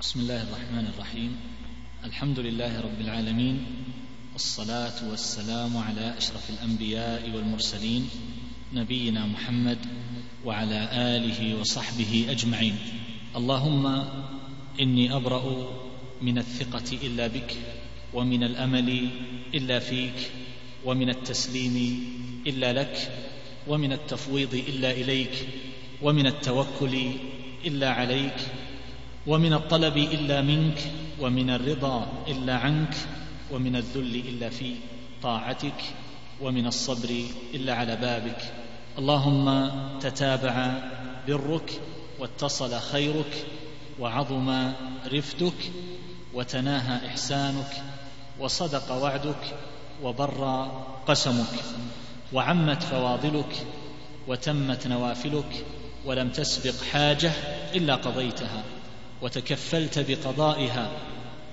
بسم الله الرحمن الرحيم. الحمد لله رب العالمين والصلاة والسلام على أشرف الأنبياء والمرسلين نبينا محمد وعلى آله وصحبه أجمعين. اللهم إني أبرأ من الثقة إلا بك ومن الأمل إلا فيك ومن التسليم إلا لك ومن التفويض إلا إليك ومن التوكل إلا عليك ومن الطلب إلا منك ومن الرضا إلا عنك ومن الذل إلا في طاعتك ومن الصبر إلا على بابك. اللهم تتابع برك واتصل خيرك وعظم رفتك وتناهى إحسانك وصدق وعدك وبر قسمك وعمت فواضلك وتمت نوافلك ولم تسبق حاجة إلا قضيتها. وتكفلت بقضائها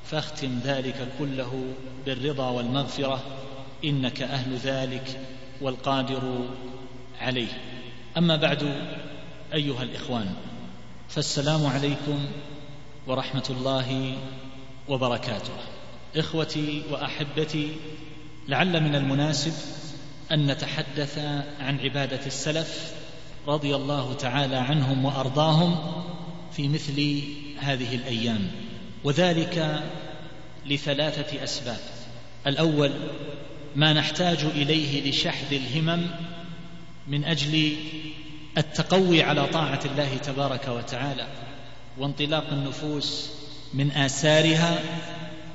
فاختم ذلك كله بالرضا والمغفرة إنك أهل ذلك والقادر عليه. أما بعد أيها الإخوان فالسلام عليكم ورحمة الله وبركاته. إخوتي وأحبتي لعل من المناسب أن نتحدث عن عبادة السلف رضي الله تعالى عنهم وأرضاهم في مثل هذه الأيام وذلك لثلاثة أسباب. الأول ما نحتاج إليه لشحذ الهمم من أجل التقوي على طاعة الله تبارك وتعالى وانطلاق النفوس من آثارها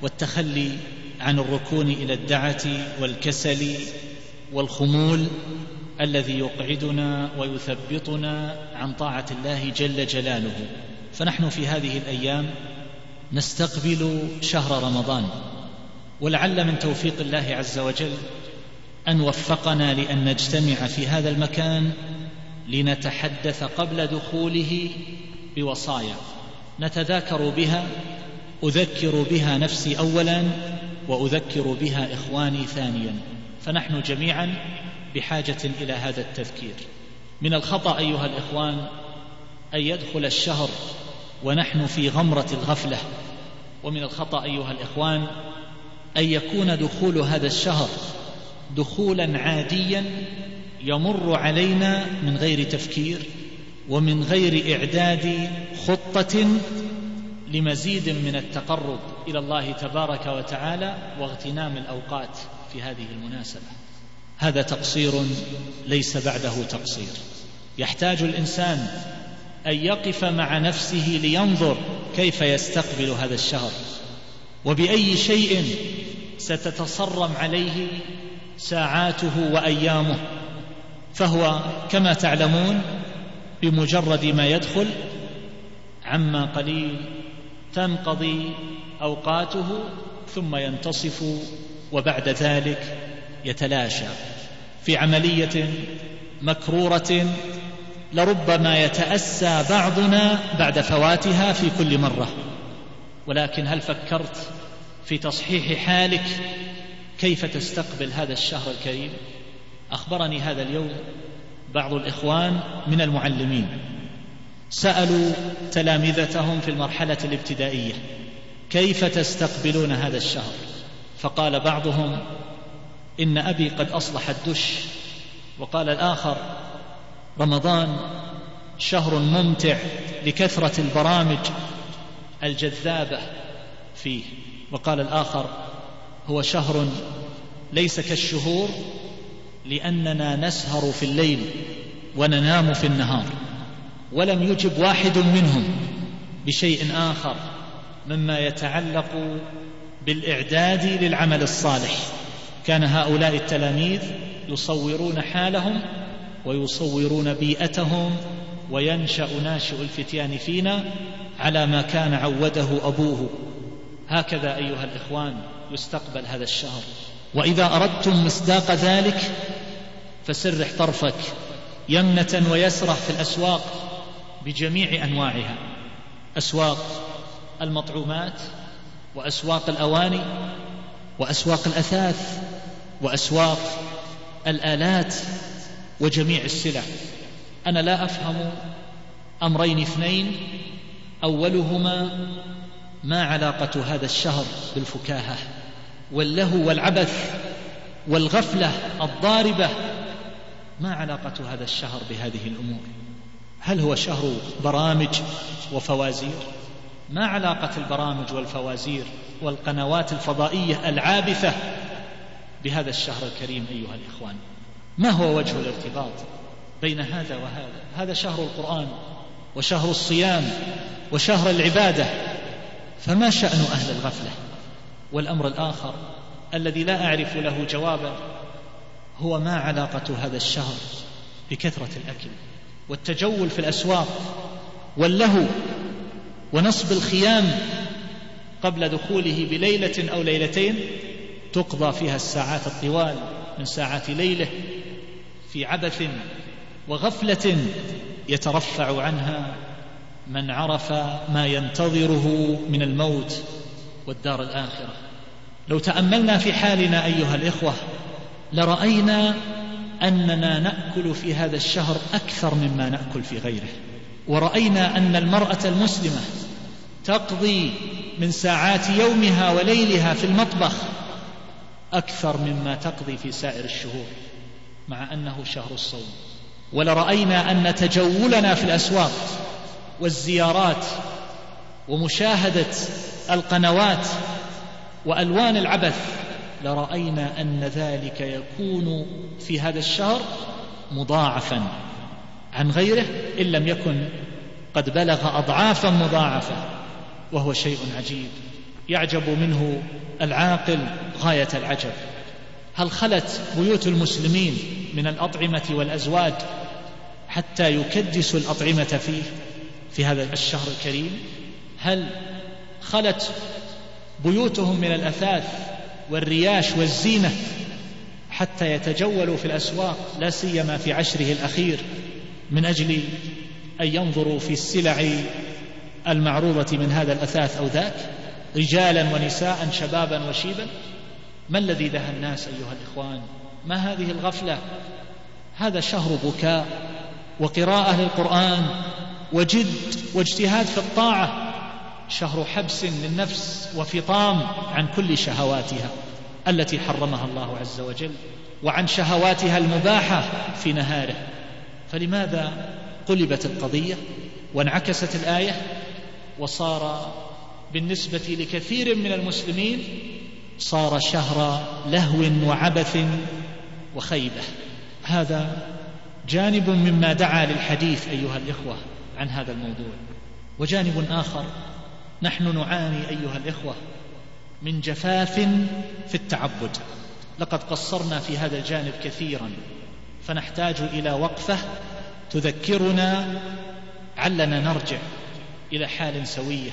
والتخلي عن الركون إلى الدعة والكسل والخمول الذي يقعدنا ويثبطنا عن طاعة الله جل جلاله. فنحن في هذه الأيام نستقبل شهر رمضان ولعل من توفيق الله عز وجل أن وفقنا لأن نجتمع في هذا المكان لنتحدث قبل دخوله بوصايا. نتذاكر بها أذكر بها نفسي اولا وأذكر بها إخواني ثانيا. فنحن جميعا بحاجة إلى هذا التذكير. من الخطأ أيها الإخوان أن يدخل الشهر ونحن في غمرة الغفلة. ومن الخطأ أيها الإخوان أن يكون دخول هذا الشهر دخولا عاديا يمر علينا من غير تفكير ومن غير إعداد خطة لمزيد من التقرب إلى الله تبارك وتعالى واغتنام الأوقات في هذه المناسبة. هذا تقصير ليس بعده تقصير. يحتاج الإنسان أن يقف مع نفسه لينظر كيف يستقبل هذا الشهر. وبأي شيء ستتصرم عليه ساعاته وأيامه. فهو كما تعلمون بمجرد ما يدخل عما قليل تنقضي أوقاته ثم ينتصف وبعد ذلك يتلاشى في عملية مكرورة لربما يتأسى بعضنا بعد فواتها في كل مرة. ولكن هل فكرت في تصحيح حالك كيف تستقبل هذا الشهر الكريم؟ أخبرني هذا اليوم بعض الإخوان من المعلمين. سألوا تلامذتهم في المرحلة الابتدائية كيف تستقبلون هذا الشهر؟ فقال بعضهم إن أبي قد أصلح الدش. وقال الآخر رمضان شهر ممتع لكثرة البرامج الجذابة فيه. وقال الآخر هو شهر ليس كالشهور لأننا نسهر في الليل وننام في النهار ولم يجب واحد منهم بشيء آخر مما يتعلق بالإعداد للعمل الصالح. كان هؤلاء التلاميذ يصورون حالهم ويصورون بيئتهم وينشأ ناشئ الفتيان فينا على ما كان عوده أبوه. هكذا أيها الإخوان يستقبل هذا الشهر. وإذا أردتم مصداق ذلك فسرح طرفك يمنة ويسره في الأسواق بجميع أنواعها. أسواق المطعومات وأسواق الأواني وأسواق الأثاث وأسواق الآلات وجميع السلع. أنا لا أفهم أمرين اثنين أولهما ما علاقة هذا الشهر بالفكاهة واللهو والعبث والغفلة الضاربة ما علاقة هذا الشهر بهذه الأمور؟ هل هو شهر برامج وفوازير؟ ما علاقة البرامج والفوازير والقنوات الفضائية العابثة بهذا الشهر الكريم أيها الإخوان؟ ما هو وجه الارتباط بين هذا وهذا؟ هذا شهر القرآن وشهر الصيام وشهر العبادة. فما شأن أهل الغفلة؟ والأمر الآخر الذي لا أعرف له جوابا هو ما علاقة هذا الشهر بكثرة الأكل والتجول في الأسواق واللهو ونصب الخيام قبل دخوله بليلة أو ليلتين تقضى فيها الساعات الطوال من ساعات ليله في عبث وغفلة يترفع عنها من عرف ما ينتظره من الموت والدار الآخرة. لو تأملنا في حالنا أيها الإخوة لرأينا أننا نأكل في هذا الشهر أكثر مما نأكل في غيره ورأينا أن المرأة المسلمة تقضي من ساعات يومها وليلها في المطبخ أكثر مما تقضي في سائر الشهور. مع أنه شهر الصوم. ولرأينا أن تجولنا في الأسواق والزيارات ومشاهدة القنوات وألوان العبث لرأينا أن ذلك يكون في هذا الشهر مضاعفا عن غيره إن لم يكن قد بلغ أضعافا مضاعفة وهو شيء عجيب. يعجب منه العاقل غاية العجب. هل خلت بيوت المسلمين من الأطعمة والأزواج حتى يكدسوا الأطعمة فيه في هذا الشهر الكريم؟ هل خلت بيوتهم من الأثاث والرياش والزينة حتى يتجولوا في الأسواق لا سيما في عشره الأخير من أجل أن ينظروا في السلع المعروضة من هذا الأثاث أو ذاك؟ رجالا ونساء شبابا وشيبا؟ ما الذي دهى الناس أيها الإخوان؟ ما هذه الغفلة؟ هذا شهر بكاء وقراءة للقرآن وجد واجتهاد في الطاعة شهر حبس للنفس وفطام عن كل شهواتها التي حرمها الله عز وجل وعن شهواتها المباحة في نهاره. فلماذا قلبت القضية وانعكست الآية؟ وصار بالنسبة لكثير من المسلمين صار شهر لهو وعبث وخيبة. هذا جانب مما دعا للحديث أيها الإخوة عن هذا الموضوع. وجانب آخر نحن نعاني أيها الإخوة من جفاف في التعبد. لقد قصرنا في هذا الجانب كثيرا فنحتاج إلى وقفة تذكرنا علنا نرجع إلى حال سوية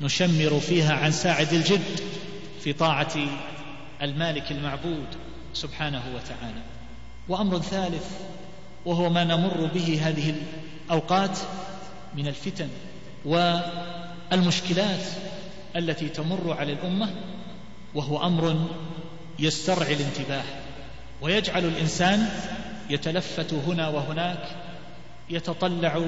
نشمر فيها عن ساعد الجد. في طاعة المالك المعبود سبحانه وتعالى. وأمر ثالث وهو ما نمر به هذه الأوقات من الفتن والمشكلات التي تمر على الأمة وهو أمر يسترعي الانتباه ويجعل الإنسان يتلفت هنا وهناك يتطلع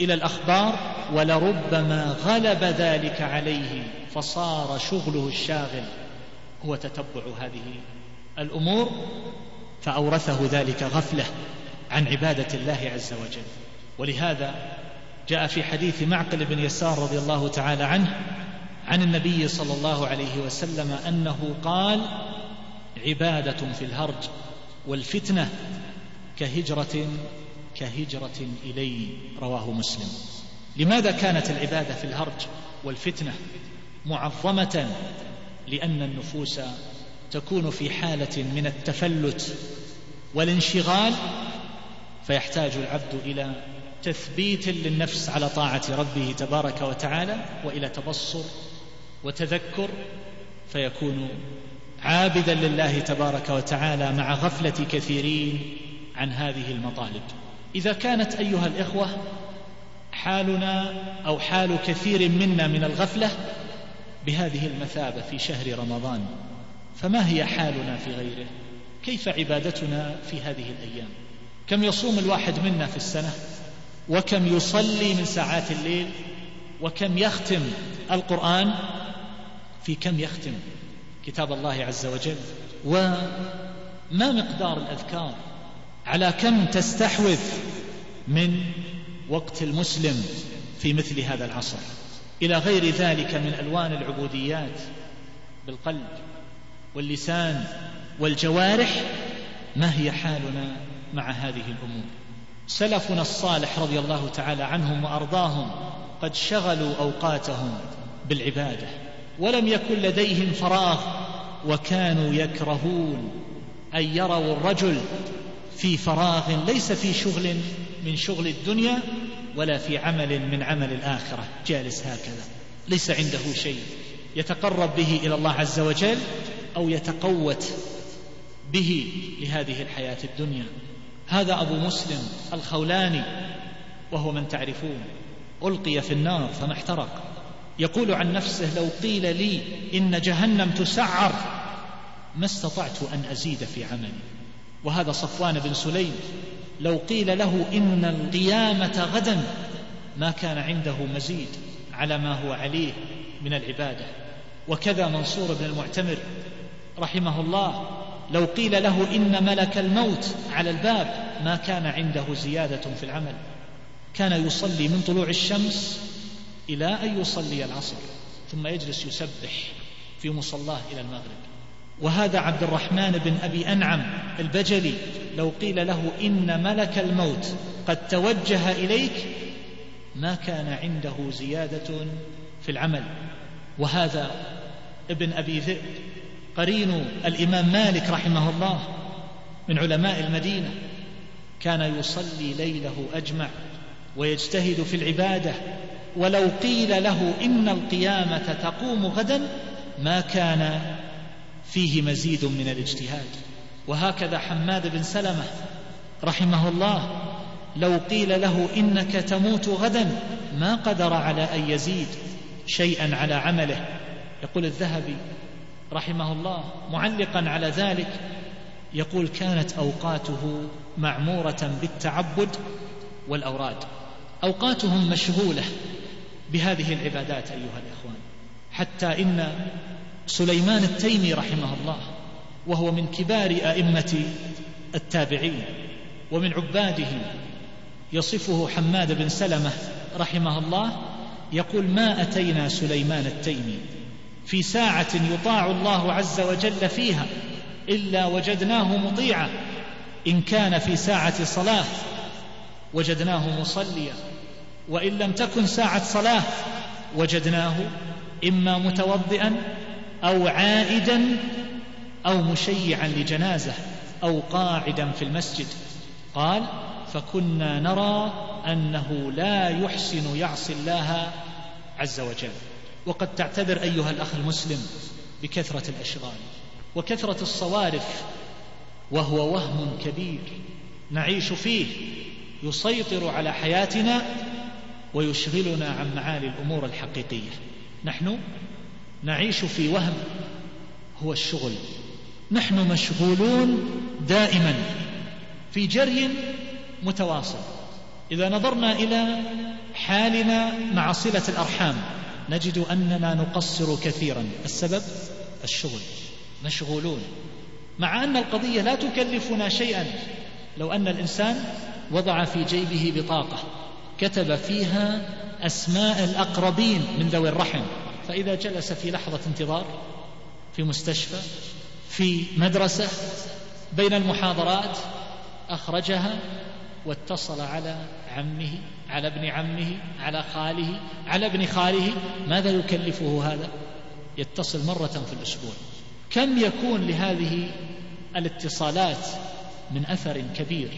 إلى الأخبار ولربما غلب ذلك عليه فصار شغله الشاغل هو تتبع هذه الأمور فأورثه ذلك غفلة عن عبادة الله عز وجل. ولهذا جاء في حديث معقل بن يسار رضي الله تعالى عنه عن النبي صلى الله عليه وسلم أنه قال عبادة في الهرج والفتنة كهجرة كهجرة إلي رواه مسلم. لماذا كانت العبادة في الهرج والفتنة معظمة؟ لأن النفوس تكون في حالة من التفلت والانشغال فيحتاج العبد إلى تثبيت للنفس على طاعة ربه تبارك وتعالى وإلى تبصر وتذكر فيكون عابدا لله تبارك وتعالى مع غفلة كثيرين عن هذه المطالب. إذا كانت أيها الإخوة حالنا أو حال كثير منا من الغفلة بهذه المثابة في شهر رمضان فما هي حالنا في غيره؟ كيف عبادتنا في هذه الأيام؟ كم يصوم الواحد منا في السنة؟ وكم يصلي من ساعات الليل؟ وكم يختم القرآن؟ في كم يختم؟ كتاب الله عز وجل. وما مقدار الأذكار على كم تستحوذ من وقت المسلم في مثل هذا العصر. إلى غير ذلك من ألوان العبوديات بالقلب واللسان والجوارح ما هي حالنا مع هذه الأمور؟ سلفنا الصالح رضي الله تعالى عنهم وأرضاهم قد شغلوا أوقاتهم بالعبادة ولم يكن لديهم فراغ وكانوا يكرهون أن يروا الرجل في فراغ ليس في شغل من شغل الدنيا ولا في عمل من عمل الآخرة. جالس هكذا. ليس عنده شيء. يتقرب به إلى الله عز وجل أو يتقوت به لهذه الحياة الدنيا. هذا أبو مسلم الخولاني وهو من تعرفون. ألقي في النار فما احترق. يقول عن نفسه لو قيل لي إن جهنم تسعر ما استطعت أن أزيد في عملي. وهذا صفوان بن سليم. لو قيل له إن القيامة غدا ما كان عنده مزيد على ما هو عليه من العبادة. وكذا منصور بن المعتمر رحمه الله لو قيل له إن ملك الموت على الباب ما كان عنده زيادة في العمل. كان يصلي من طلوع الشمس إلى أن يصلي العصر ثم يجلس يسبح في مصلاه إلى المغرب. وهذا عبد الرحمن بن أبي أنعم البجلي لو قيل له إن ملك الموت قد توجه إليك ما كان عنده زيادة في العمل. وهذا ابن أبي ذئب قرين الإمام مالك رحمه الله من علماء المدينة كان يصلي ليله أجمع ويجتهد في العبادة. ولو قيل له إن القيامة تقوم غدا ما كان فيه مزيد من الاجتهاد. وهكذا حماد بن سلمة رحمه الله لو قيل له إنك تموت غدا ما قدر على أن يزيد شيئا على عمله. يقول الذهبي رحمه الله معلقا على ذلك يقول كانت أوقاته معمورة بالتعبد والأوراد. أوقاتهم مشغولة بهذه العبادات أيها الإخوان حتى إن سليمان التيمي رحمه الله وهو من كبار أئمة التابعين ومن عبادهم يصفه حماد بن سلمة رحمه الله يقول ما أتينا سليمان التيمي في ساعة يطاع الله عز وجل فيها إلا وجدناه مطيعا. إن كان في ساعة صلاة وجدناه مصليا. وإن لم تكن ساعة صلاة وجدناه إما متوضئا أو عائدا أو مشيعا لجنازة أو قاعدا في المسجد. قال فكنا نرى أنه لا يحسن يعصي الله عز وجل. وقد تعتذر أيها الأخ المسلم بكثرة الأشغال وكثرة الصوارف وهو وهم كبير نعيش فيه يسيطر على حياتنا ويشغلنا عن معالي الأمور الحقيقية. نحن نعيش في وهم هو الشغل. نحن مشغولون دائما في جري متواصل. إذا نظرنا إلى حالنا مع صلة الأرحام نجد أننا نقصر كثيرا. السبب؟ الشغل. مشغولون. مع أن القضية لا تكلفنا شيئا. لو أن الإنسان وضع في جيبه بطاقة كتب فيها أسماء الأقربين من ذوي الرحم. فإذا جلس في لحظة انتظار في مستشفى في مدرسة بين المحاضرات أخرجها واتصل على عمه على ابن عمه على خاله على ابن خاله. ماذا يكلفه هذا؟ يتصل مرة في الأسبوع. كم يكون لهذه الاتصالات من أثر كبير؟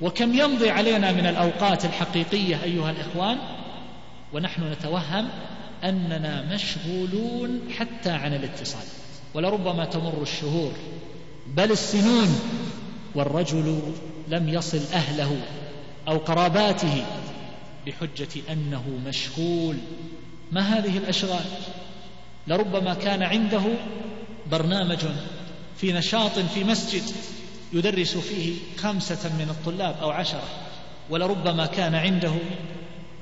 وكم يمضي علينا من الأوقات الحقيقية أيها الإخوان؟ ونحن نتوهم أننا مشغولون حتى عن الاتصال ولربما تمر الشهور. بل السنون والرجل لم يصل أهله أو قراباته بحجة أنه مشغول. ما هذه الأشغال؟ لربما كان عنده برنامج في نشاط في مسجد يدرس فيه خمسة من الطلاب أو عشرة ولربما كان عنده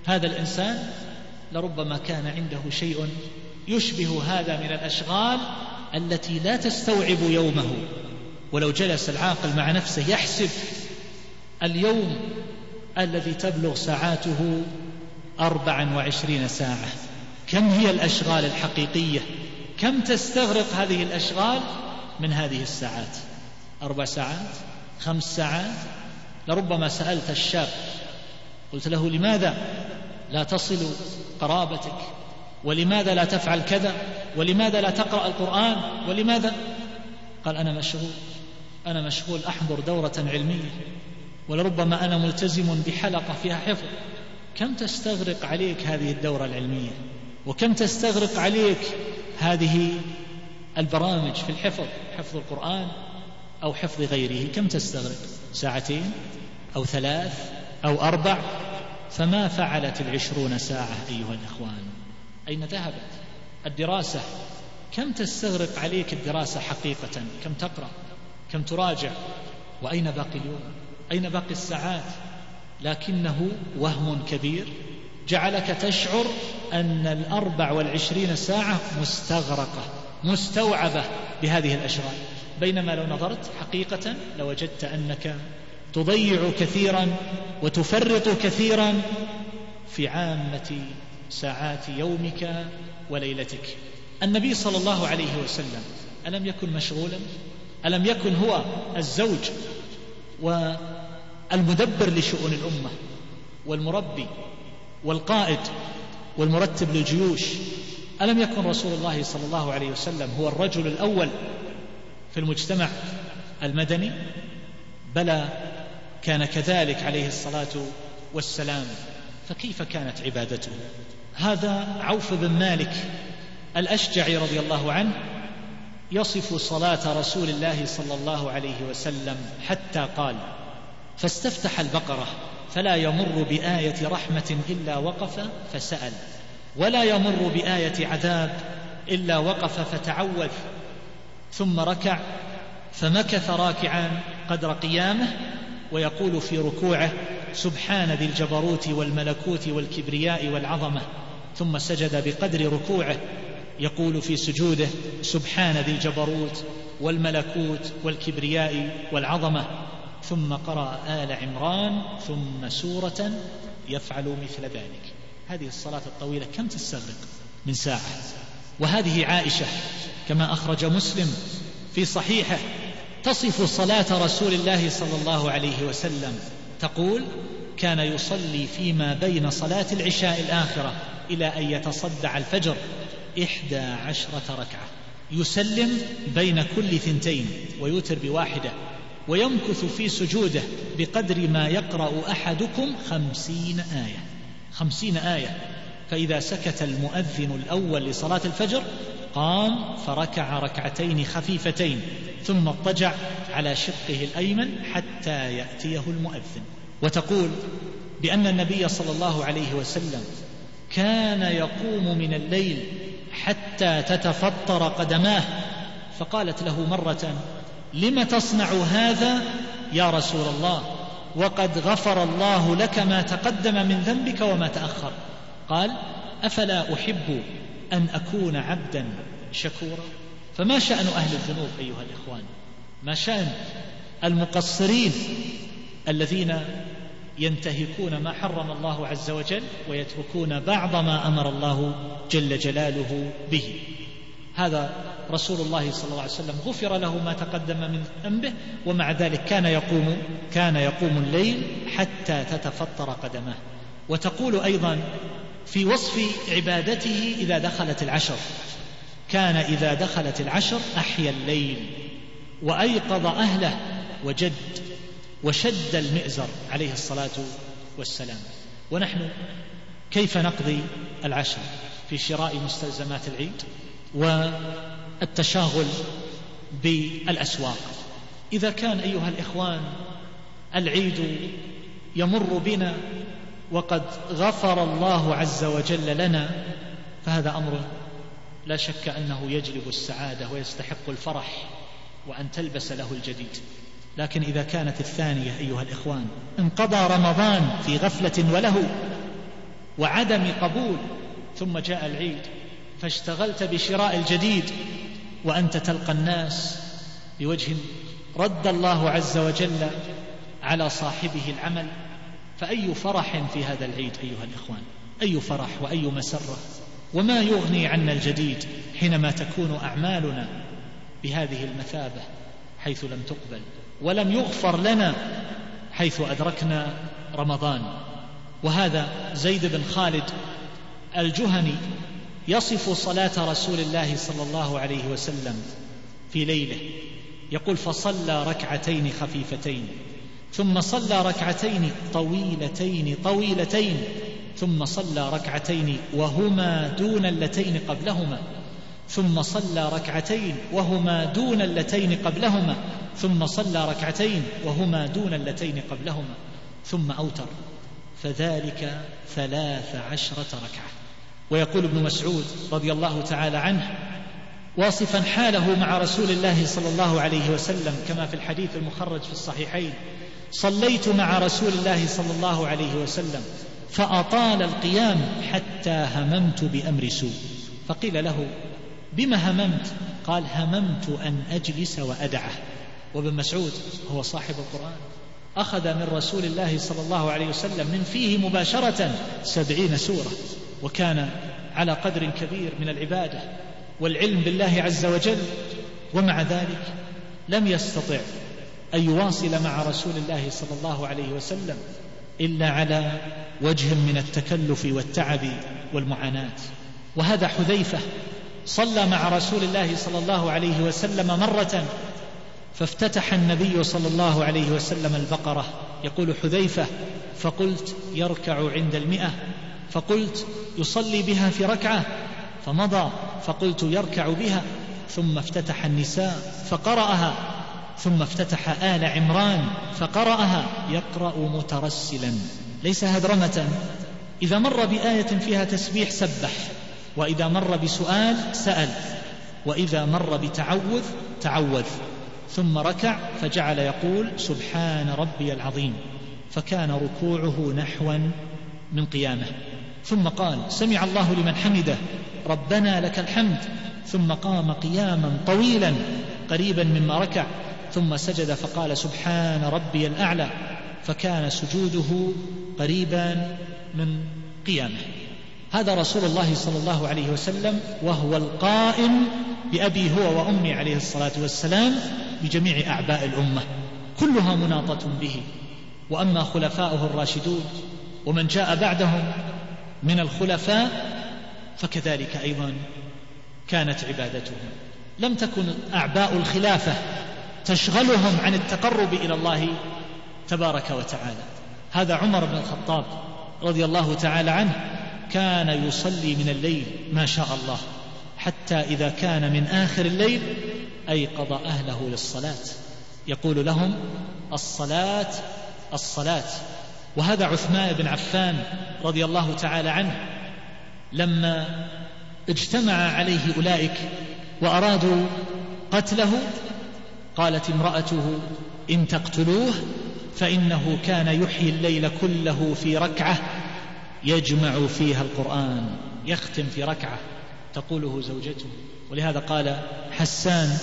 هذا الإنسان لربما كان عنده شيء يشبه هذا من الأشغال التي لا تستوعب يومه. ولو جلس العاقل مع نفسه يحسب اليوم الذي تبلغ ساعاته أربعا وعشرين ساعة. كم هي الأشغال الحقيقية؟ كم تستغرق هذه الأشغال من هذه الساعات؟ أربع ساعات؟ خمس ساعات؟ لربما سألت الشاب قلت له لماذا؟ لا تصل قرابتك. ولماذا لا تفعل كذا؟ ولماذا لا تقرأ القرآن؟ ولماذا؟ قال أنا مشغول. أنا مشغول أحضر دورة علمية. ولربما أنا ملتزم بحلقة فيها حفظ. كم تستغرق عليك هذه الدورة العلمية؟ وكم تستغرق عليك هذه البرامج في الحفظ؟ حفظ القرآن أو حفظ غيره. كم تستغرق؟ ساعتين أو ثلاث أو أربع؟ فما فعلت العشرون ساعة أيها الإخوان؟ أين ذهبت؟ الدراسة. كم تستغرق عليك الدراسة حقيقة؟ كم تقرأ؟ كم تراجع؟ وأين باقي اليوم؟ أين باقي الساعات؟ لكنه وهم كبير. جعلك تشعر أن الأربع والعشرين ساعة مستغرقة مستوعبة بهذه الأشغال. بينما لو نظرت حقيقة لوجدت أنك تضيع كثيرا وتفرط كثيرا في عامة ساعات يومك وليلتك. النبي صلى الله عليه وسلم ألم يكن مشغولا؟ ألم يكن هو الزوج والمدبر لشؤون الأمة والمربي والقائد والمرتب للجيوش؟ ألم يكن رسول الله صلى الله عليه وسلم هو الرجل الأول في المجتمع المدني؟ بلى كان كذلك عليه الصلاة والسلام فكيف كانت عبادته؟ هذا عوف بن مالك الأشجعي رضي الله عنه يصف صلاة رسول الله صلى الله عليه وسلم حتى قال فاستفتح البقرة فلا يمر بآية رحمة إلا وقف فسأل ولا يمر بآية عذاب إلا وقف فتعوذ ثم ركع فمكث راكعا قدر قيامه ويقول في ركوعه سبحان ذي الجبروت والملكوت والكبرياء والعظمة. ثم سجد بقدر ركوعه. يقول في سجوده سبحان ذي الجبروت والملكوت والكبرياء والعظمة. ثم قرأ آل عمران ثم سورة يفعل مثل ذلك. هذه الصلاة الطويلة كم تستغرق من ساعة؟ وهذه عائشة كما أخرج مسلم في صحيحه تصف صلاة رسول الله صلى الله عليه وسلم. تقول كان يصلي فيما بين صلاة العشاء الآخرة إلى أن يتصدع الفجر إحدى عشرة ركعة. يسلم بين كل ثنتين ويوتر بواحدة ويمكث في سجوده بقدر ما يقرأ أحدكم خمسين آية. خمسين آية. فإذا سكت المؤذن الأول لصلاة الفجر قام فركع ركعتين خفيفتين ثم اضطجع على شقه الأيمن حتى يأتيه المؤذن. وتقول بأن النبي صلى الله عليه وسلم كان يقوم من الليل حتى تتفطر قدماه. فقالت له مرة لم تصنع هذا يا رسول الله؟ وقد غفر الله لك ما تقدم من ذنبك وما تأخر. قال أفلا أحب أن أكون عبدا شكورا؟ فما شأن أهل الذنوب أيها الإخوان؟ ما شأن المقصرين الذين ينتهكون ما حرم الله عز وجل ويتركون بعض ما أمر الله جل جلاله به. هذا رسول الله صلى الله عليه وسلم غفر له ما تقدم من ذنبه ومع ذلك كان يقوم كان يقوم الليل حتى تتفطر قدماه. وتقول أيضا في وصف عبادته إذا دخلت العشر. كان إذا دخلت العشر أحيا الليل وأيقظ أهله وجد وشد المئزر عليه الصلاة والسلام. ونحن كيف نقضي العشر؟ في شراء مستلزمات العيد والتشاغل بالأسواق. إذا كان أيها الإخوان العيد يمر بنا وقد غفر الله عز وجل لنا فهذا أمر لا شك أنه يجلب السعادة ويستحق الفرح وأن تلبس له الجديد. لكن إذا كانت الثانية أيها الإخوان انقضى رمضان في غفلة وله وعدم قبول ثم جاء العيد فاشتغلت بشراء الجديد وأنت تلقى الناس بوجه رد الله عز وجل على صاحبه العمل. فأي فرح في هذا العيد أيها الإخوان؟ أي فرح وأي مسرة؟ وما يغني عنا الجديد حينما تكون أعمالنا بهذه المثابة حيث لم تقبل ولم يغفر لنا حيث أدركنا رمضان؟ وهذا زيد بن خالد الجهني يصف صلاة رسول الله صلى الله عليه وسلم في ليله يقول فصلى ركعتين خفيفتين. ثم صلى ركعتين طويلتين طويلتين. ثم صلى ركعتين وهما دون اللتين قبلهما. ثم صلى ركعتين وهما دون اللتين قبلهما. ثم صلى ركعتين وهما دون اللتين قبلهما. ثم أوتر. فذلك ثلاث عشرة ركعة. ويقول ابن مسعود رضي الله تعالى عنه واصفا حاله مع رسول الله صلى الله عليه وسلم كما في الحديث المخرج في الصحيحين صليت مع رسول الله صلى الله عليه وسلم فأطال القيام حتى هممت بأمر سوء. فقيل له بما هممت؟ قال هممت أن أجلس وأدعه. وابن مسعود هو صاحب القرآن أخذ من رسول الله صلى الله عليه وسلم من فيه مباشرة سبعين سورة وكان على قدر كبير من العبادة والعلم بالله عز وجل ومع ذلك لم يستطع أن يواصل مع رسول الله صلى الله عليه وسلم إلا على وجه من التكلف والتعب والمعاناة. وهذا حذيفة صلى مع رسول الله صلى الله عليه وسلم مرة فافتتح النبي صلى الله عليه وسلم البقرة. يقول حذيفة فقلت يركع عند المئة. فقلت يصلي بها في ركعة. فمضى فقلت يركع بها. ثم افتتح النساء فقرأها. ثم افتتح آل عمران فقرأها يقرأ مترسلا. ليس هدرمة. إذا مر بآية فيها تسبيح سبح وإذا مر بسؤال سأل وإذا مر بتعوذ تعوذ. ثم ركع فجعل يقول سبحان ربي العظيم. فكان ركوعه نحوا من قيامه. ثم قال سمع الله لمن حمده. ربنا لك الحمد. ثم قام قياما طويلا قريبا مما ركع. ثم سجد فقال سبحان ربي الأعلى فكان سجوده قريبا من قيامه. هذا رسول الله صلى الله عليه وسلم وهو القائم بأبي هو وأمي عليه الصلاة والسلام بجميع أعباء الأمة. كلها مناطة به. وأما خلفاؤه الراشدون ومن جاء بعدهم من الخلفاء فكذلك أيضا كانت عبادتهم. لم تكن أعباء الخلافة تشغلهم عن التقرب إلى الله تبارك وتعالى. هذا عمر بن الخطاب رضي الله تعالى عنه كان يصلي من الليل ما شاء الله حتى إذا كان من آخر الليل أيقظ أهله للصلاة. يقول لهم الصلاة الصلاة. وهذا عثمان بن عفان رضي الله تعالى عنه لما اجتمع عليه أولئك وأرادوا قتله قالت امرأته إن تقتلوه فإنه كان يحيي الليل كله في ركعة يجمع فيها القرآن يختم في ركعة تقوله زوجته. ولهذا قال حسان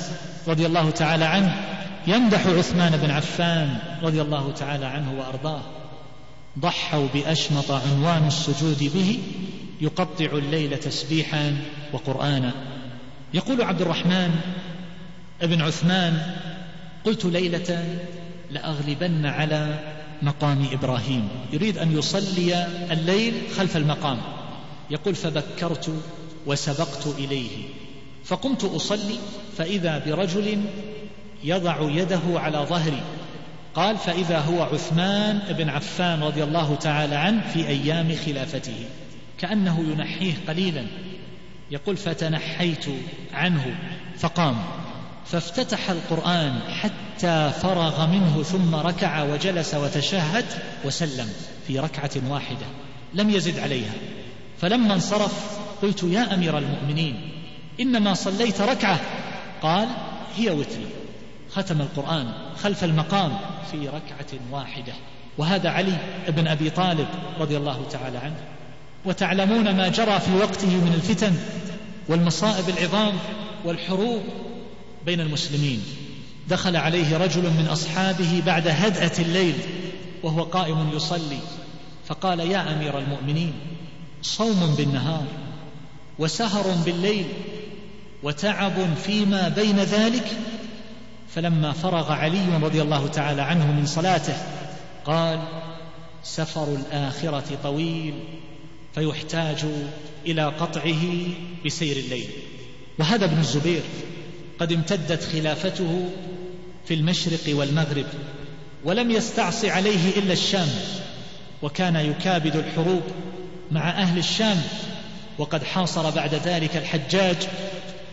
رضي الله تعالى عنه يمدح عثمان بن عفان رضي الله تعالى عنه وأرضاه. ضحوا بأشمط عنوان السجود به يقطع الليل تسبيحا وقرآنا. يقول عبد الرحمن ابن عثمان قلت ليلة لأغلبن على مقام إبراهيم. يريد أن يصلي الليل خلف المقام. يقول فبكرت وسبقت إليه. فقمت أصلي فإذا برجل يضع يده على ظهري قال فإذا هو عثمان بن عفان رضي الله تعالى عنه في أيام خلافته. كأنه ينحيه قليلا. يقول فتنحيت عنه. فقام. فافتتح القرآن حتى فرغ منه ثم ركع وجلس وتشهد وسلم في ركعة واحدة لم يزد عليها. فلما انصرف قلت يا أمير المؤمنين إنما صليت ركعة. قال هي وتري. ختم القرآن خلف المقام في ركعة واحدة. وهذا علي بن أبي طالب رضي الله تعالى عنه. وتعلمون ما جرى في وقته من الفتن والمصائب العظام والحروب بين المسلمين. دخل عليه رجل من أصحابه بعد هدأة الليل وهو قائم يصلي. فقال يا أمير المؤمنين صوم بالنهار وسهر بالليل وتعب فيما بين ذلك. فلما فرغ علي رضي الله تعالى عنه من صلاته قال سفر الآخرة طويل فيحتاج إلى قطعه بسير الليل. وهذا ابن الزبير. قد امتدت خلافته في المشرق والمغرب ولم يستعص عليه إلا الشام وكان يكابد الحروب مع أهل الشام وقد حاصر بعد ذلك الحجاج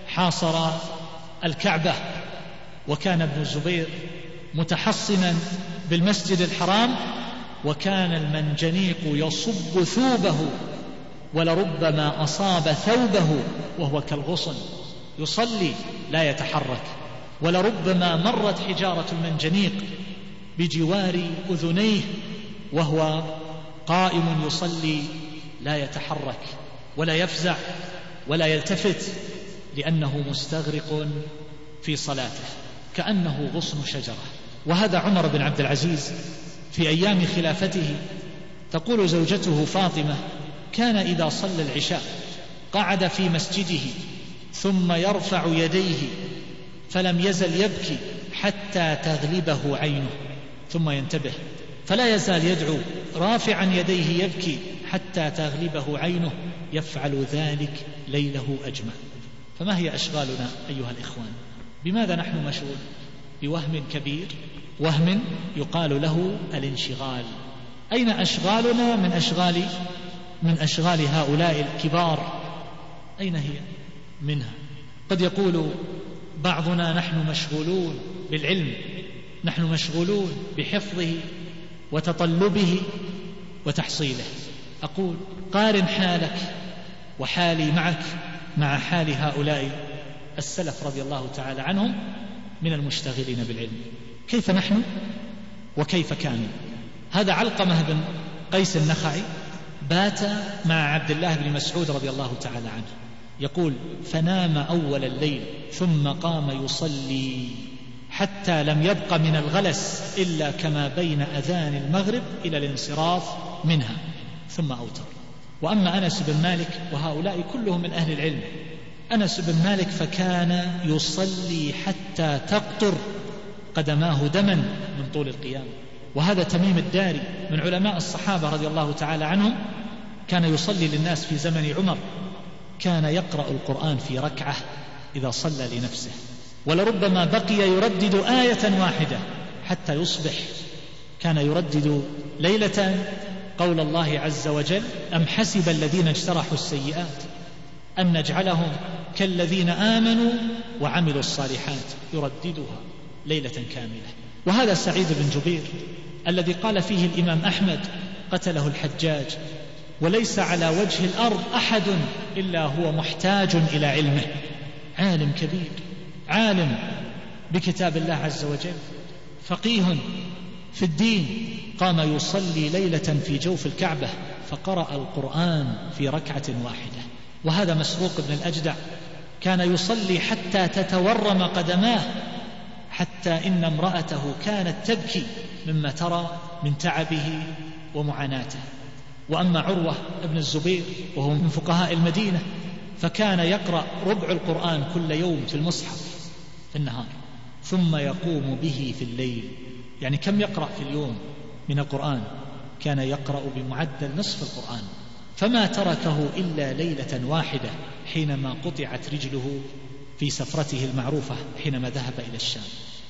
حاصر الكعبة وكان ابن الزبير متحصنا بالمسجد الحرام وكان المنجنيق يصب ثوبه ولربما أصاب ثوبه وهو كالغصن. يصلي لا يتحرك. ولربما مرت حجارة المنجنيق بجوار أذنيه وهو قائم يصلي لا يتحرك ولا يفزع ولا يلتفت لأنه مستغرق في صلاته كأنه غصن شجرة. وهذا عمر بن عبد العزيز في أيام خلافته تقول زوجته فاطمة كان إذا صلى العشاء قعد في مسجده ثم يرفع يديه فلم يزل يبكي حتى تغلبه عينه ثم ينتبه فلا يزال يدعو رافعا يديه يبكي حتى تغلبه عينه يفعل ذلك ليله أجمع. فما هي أشغالنا أيها الإخوان؟ بماذا نحن مشغول؟ بوهم كبير وهم يقال له الانشغال. أين أشغالنا من أشغال من أشغال هؤلاء الكبار؟ أين هي؟ منها. قد يقول بعضنا نحن مشغولون بالعلم نحن مشغولون بحفظه وتطلبه وتحصيله. أقول قارن حالك وحالي معك مع حال هؤلاء السلف رضي الله تعالى عنهم من المشتغلين بالعلم. كيف نحن وكيف كانوا؟ هذا علقمه بن قيس النخعي بات مع عبد الله بن مسعود رضي الله تعالى عنه. يقول فنام أول الليل ثم قام يصلي حتى لم يبق من الغلس إلا كما بين أذان المغرب إلى الانصراف منها. ثم أوتر. وأما أنس بن مالك وهؤلاء كلهم من أهل العلم أنس بن مالك فكان يصلي حتى تقطر قدماه دما من طول القيام وهذا تميم الداري من علماء الصحابة رضي الله تعالى عنهم كان يصلي للناس في زمن عمر. كان يقرأ القرآن في ركعة إذا صلى لنفسه ولربما بقي يردد آية واحدة حتى يصبح كان يردد ليلة قول الله عز وجل أم حسب الذين اجترحوا السيئات ان نجعلهم كالذين آمنوا وعملوا الصالحات يرددها ليلة كاملة. وهذا سعيد بن جبير الذي قال فيه الإمام أحمد قتله الحجاج وليس على وجه الأرض أحد إلا هو محتاج إلى علمه. عالم كبير عالم بكتاب الله عز وجل فقيه في الدين. قام يصلي ليلة في جوف الكعبة فقرأ القرآن في ركعة واحدة. وهذا مسروق بن الأجدع. كان يصلي حتى تتورم قدماه حتى إن امرأته كانت تبكي مما ترى من تعبه ومعاناته. وأما عروة بن الزبير وهو من فقهاء المدينة فكان يقرأ ربع القرآن كل يوم في المصحف في النهار ثم يقوم به في الليل. يعني كم يقرأ في اليوم من القرآن؟ كان يقرأ بمعدل نصف القرآن. فما تركه إلا ليلة واحدة حينما قطعت رجله في سفرته المعروفة حينما ذهب إلى الشام.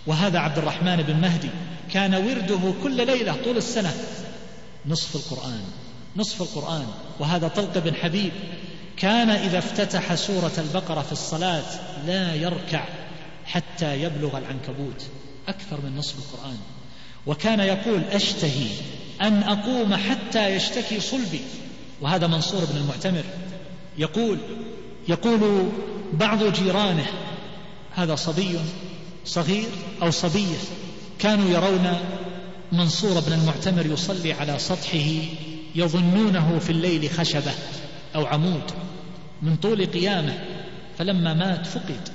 وهذا عبد الرحمن بن مهدي كان ورده كل ليلة طول السنة نصف القرآن. نصف القرآن وهذا طلق بن حبيب. كان إذا افتتح سورة البقرة في الصلاة لا يركع حتى يبلغ العنكبوت. أكثر من نصف القرآن. وكان يقول أشتهي أن أقوم حتى يشتكي صلبي. وهذا منصور بن المعتمر يقول يقول بعض جيرانه هذا صبي صغير أو صبية كانوا يرون منصور بن المعتمر يصلي على سطحه يظنونه في الليل خشبة أو عمود من طول قيامة فلما مات فقد.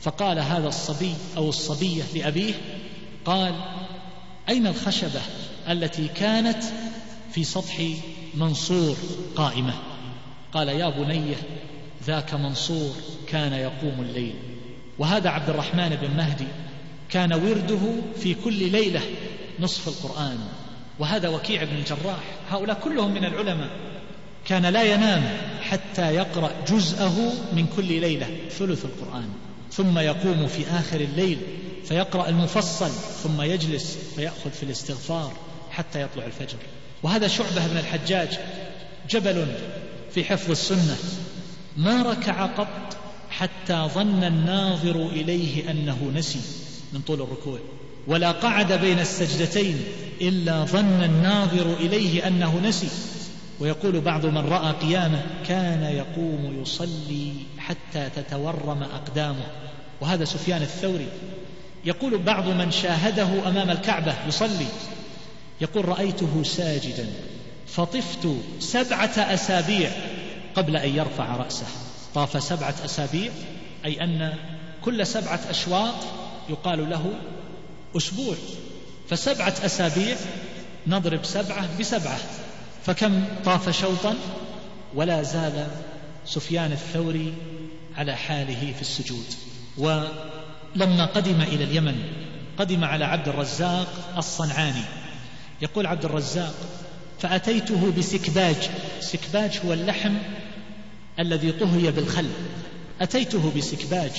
فقال هذا الصبي أو الصبية لأبيه قال أين الخشبة التي كانت في سطح منصور قائمة؟ قال يا بنيه ذاك منصور كان يقوم الليل. وهذا عبد الرحمن بن مهدي كان ورده في كل ليلة نصف القرآن. وهذا وكيع بن الجراح هؤلاء كلهم من العلماء. كان لا ينام حتى يقرأ جزءه من كل ليلة ثلث القرآن. ثم يقوم في آخر الليل فيقرأ المفصل ثم يجلس فيأخذ في الاستغفار حتى يطلع الفجر. وهذا شعبة بن الحجاج جبل في حفظ السنة. ما ركع قط حتى ظن الناظر إليه أنه نسي من طول الركوع. ولا قعد بين السجدتين إلا ظن الناظر إليه أنه نسي. ويقول بعض من رأى قيامه كان يقوم يصلي حتى تتورم أقدامه. وهذا سفيان الثوري. يقول بعض من شاهده أمام الكعبة يصلي. يقول رأيته ساجدا. فطفت سبعة أسابيع قبل أن يرفع رأسه. طاف سبعة أسابيع أي أن كل سبعة أشواط يقال له أسبوع فسبعة أسابيع نضرب سبعة بسبعة. فكم طاف شوطا؟ ولا زال سفيان الثوري على حاله في السجود. ولما قدم إلى اليمن قدم على عبد الرزاق الصنعاني. يقول عبد الرزاق فأتيته بسكباج. سكباج هو اللحم الذي طهي بالخل. أتيته بسكباج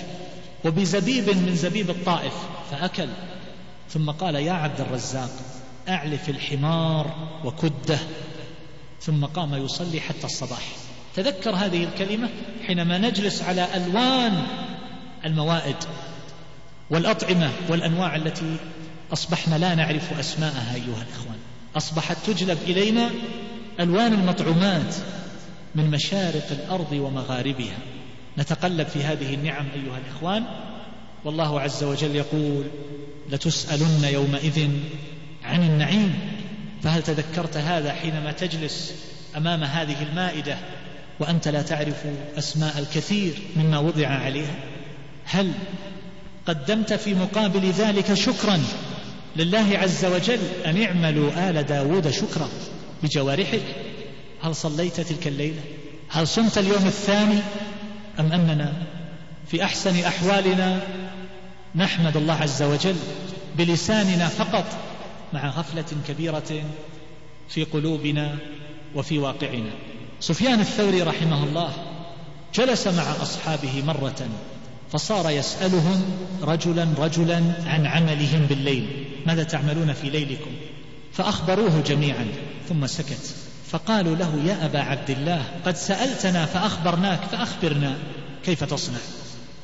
وبزبيب من زبيب الطائف. فأكل. ثم قال يا عبد الرزاق أعلف الحمار وكده. ثم قام يصلي حتى الصباح. تذكر هذه الكلمة حينما نجلس على ألوان الموائد والأطعمة والأنواع التي أصبحنا لا نعرف أسماءها أيها الإخوان. أصبحت تجلب إلينا ألوان المطعومات من مشارق الأرض ومغاربها. نتقلب في هذه النعم أيها الإخوان. والله عز وجل يقول لتسألن يومئذ عن النعيم. فهل تذكرت هذا حينما تجلس أمام هذه المائدة وأنت لا تعرف أسماء الكثير مما وضع عليها؟ هل قدمت في مقابل ذلك شكرا لله عز وجل أن اعملوا آل داود شكرا بجوارحك؟ هل صليت تلك الليلة؟ هل صمت اليوم الثاني؟ أم أننا في أحسن أحوالنا نحمد الله عز وجل بلساننا فقط مع غفلة كبيرة في قلوبنا وفي واقعنا. سفيان الثوري رحمه الله جلس مع أصحابه مرة فصار يسألهم رجلا رجلا عن عملهم بالليل. ماذا تعملون في ليلكم؟ فأخبروه جميعا. ثم سكت. فقالوا له يا أبا عبد الله قد سألتنا فأخبرناك فأخبرنا كيف تصنع.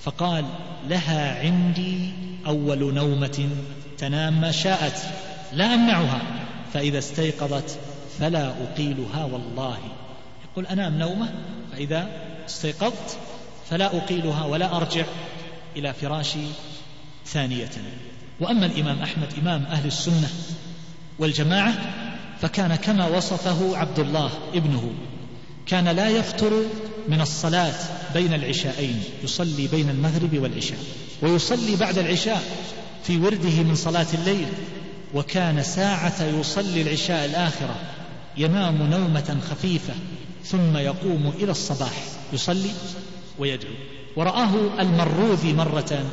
فقال لها عندي أول نومة تنام ما شاءت لا أمنعها فإذا استيقظت فلا أقيلها والله. يقول أنام نومة فإذا استيقظت فلا أقيلها ولا أرجع إلى فراشي ثانية. وأما الإمام أحمد إمام أهل السنة والجماعة فكان كما وصفه عبد الله ابنه. كان لا يفتر من الصلاة بين العشاءين يصلي بين المغرب والعشاء ويصلي بعد العشاء في ورده من صلاة الليل وكان ساعة يصلي العشاء الآخرة ينام نومة خفيفة ثم يقوم إلى الصباح يصلي ويدعو. ورآه المروذي مرة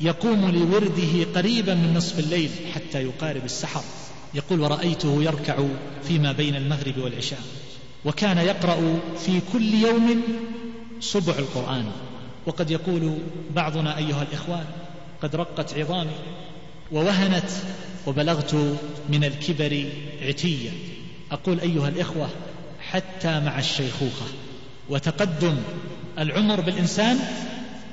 يقوم لورده قريبا من نصف الليل حتى يقارب السحر يقول ورأيته يركع فيما بين المغرب والعشاء. وكان يقرأ في كل يوم سبع القرآن. وقد يقول بعضنا أيها الإخوان قد رقت عظامي ووهنت وبلغت من الكبر عتيا. أقول أيها الإخوة حتى مع الشيخوخة وتقدم العمر بالإنسان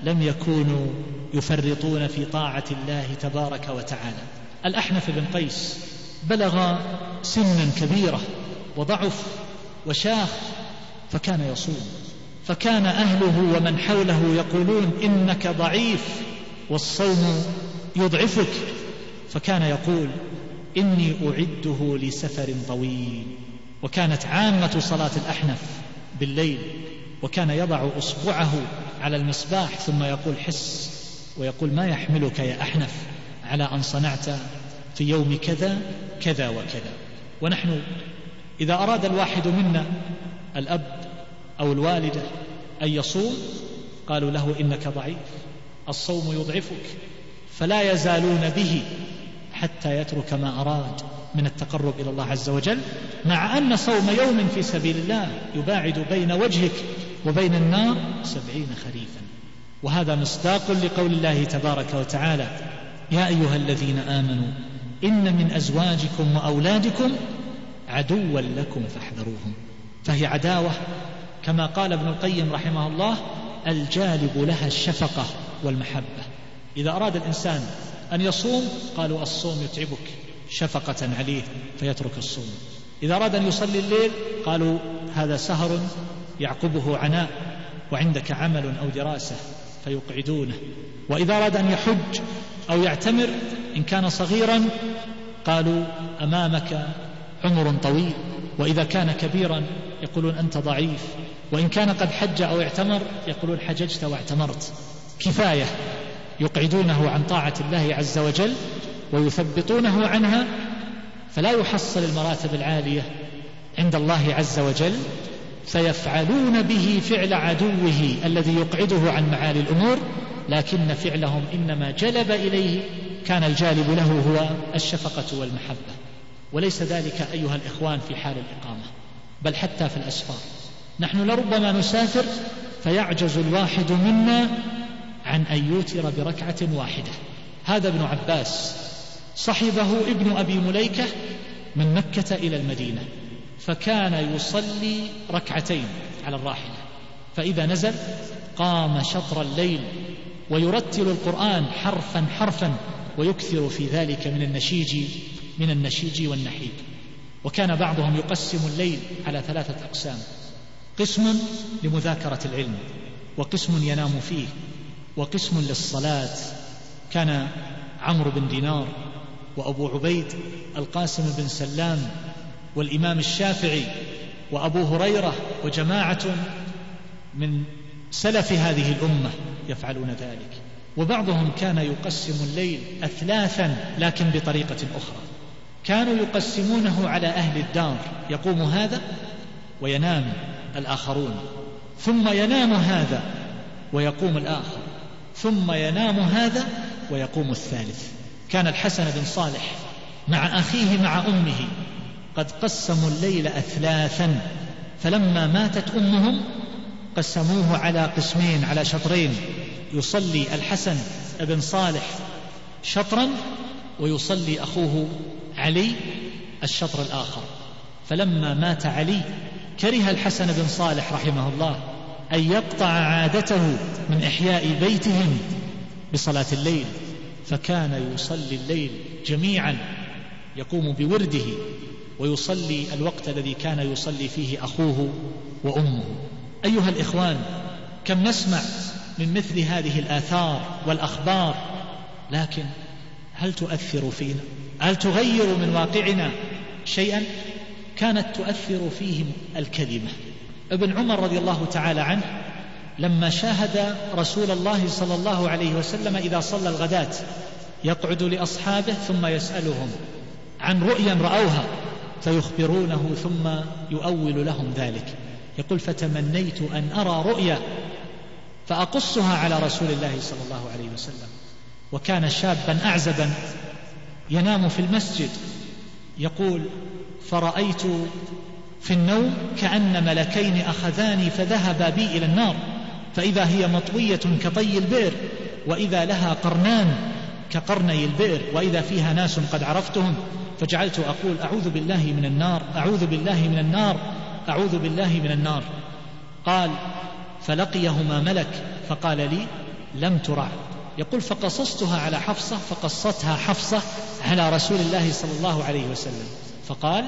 لم يكونوا يفرطون في طاعة الله تبارك وتعالى. الأحنف بن قيس بلغ سنا كبيرة وضعف وشاخ فكان يصوم. فكان أهله ومن حوله يقولون إنك ضعيف والصوم يضعفك. فكان يقول إني أعده لسفر طويل. وكانت عامة صلاة الأحنف بالليل. وكان يضع إصبعه على المصباح ثم يقول حس ويقول ما يحملك يا أحنف على أن صنعت في يوم كذا كذا وكذا. ونحن إذا أراد الواحد منا الأب أو الوالدة أن يصوم قالوا له إنك ضعيف الصوم يضعفك فلا يزالون به حتى يترك ما أراد من التقرب إلى الله عز وجل مع أن صوم يوم في سبيل الله يباعد بين وجهك وبين النار سبعين خريفا. وهذا مصداق لقول الله تبارك وتعالى يا أيها الذين آمنوا إن من أزواجكم وأولادكم عدوا لكم فاحذروهم. فهي عداوة كما قال ابن القيم رحمه الله الجالب لها الشفقة والمحبة. إذا أراد الإنسان أن يصوم قالوا الصوم يتعبك شفقة عليه فيترك الصوم. إذا أراد أن يصلي الليل قالوا هذا سهر يعقبه عناء وعندك عمل أو دراسة فيقعدونه. وإذا أراد أن يحج أو يعتمر إن كان صغيرا قالوا أمامك عمر طويل وإذا كان كبيرا يقولون أنت ضعيف وإن كان قد حج أو اعتمر يقولون حججت واعتمرت. كفاية يقعدونه عن طاعة الله عز وجل ويثبطونه عنها فلا يحصل المراتب العالية عند الله عز وجل فيفعلون به فعل عدوه الذي يقعده عن معالي الأمور لكن فعلهم إنما جلب إليه كان الجالب له هو الشفقة والمحبة. وليس ذلك أيها الإخوان في حال الإقامة بل حتى في الأسفار. نحن لربما نسافر فيعجز الواحد منا عن أن يوتر بركعة واحدة. هذا ابن عباس صحبه ابن أبي مليكة من مكة إلى المدينة فكان يصلي ركعتين على الراحلة. فإذا نزل قام شطر الليل ويرتل القرآن حرفا حرفا ويكثر في ذلك من النشيج من النشيج والنحيب وكان بعضهم يقسم الليل على ثلاثة أقسام. قسم لمذاكرة العلم وقسم ينام فيه وقسم للصلاة. كان عمرو بن دينار وأبو عبيد القاسم بن سلام والإمام الشافعي وأبو هريرة وجماعة من سلف هذه الأمة يفعلون ذلك. وبعضهم كان يقسم الليل أثلاثا لكن بطريقة أخرى. كانوا يقسمونه على أهل الدار. يقوم هذا وينام الآخرون. ثم ينام هذا ويقوم الآخر. ثم ينام هذا ويقوم الثالث. كان الحسن بن صالح مع أخيه مع أمه قد قسموا الليل أثلاثا. فلما ماتت أمهم قسموه على قسمين على شطرين. يصلي الحسن بن صالح شطرا ويصلي أخوه علي الشطر الآخر. فلما مات علي كره الحسن بن صالح رحمه الله أن يقطع عادته من إحياء بيتهم بصلاة الليل فكان يصلي الليل جميعا يقوم بورده ويصلي الوقت الذي كان يصلي فيه أخوه وأمه. أيها الإخوان كم نسمع من مثل هذه الآثار والأخبار لكن هل تؤثر فينا؟ هل تغير من واقعنا شيئا؟ كانت تؤثر فيهم الكلمة ابن عمر رضي الله تعالى عنه لما شاهد رسول الله صلى الله عليه وسلم إذا صلى الغداة يقعد لأصحابه ثم يسألهم عن رؤيا رأوها فيخبرونه ثم يؤول لهم ذلك. يقول فتمنيت أن أرى رؤيا فأقصها على رسول الله صلى الله عليه وسلم. وكان شابا أعزبا ينام في المسجد يقول فرأيت في النوم كأن ملكين أخذاني فذهبا بي إلى النار فإذا هي مطوية كطي البئر وإذا لها قرنان كقرني البئر وإذا فيها ناس قد عرفتهم فجعلت أقول أعوذ بالله من النار أعوذ بالله من النار أعوذ بالله من النار. قال فلقيهما ملك فقال لي لم ترع. يقول فقصصتها على حفصة فقصتها حفصة على رسول الله صلى الله عليه وسلم. فقال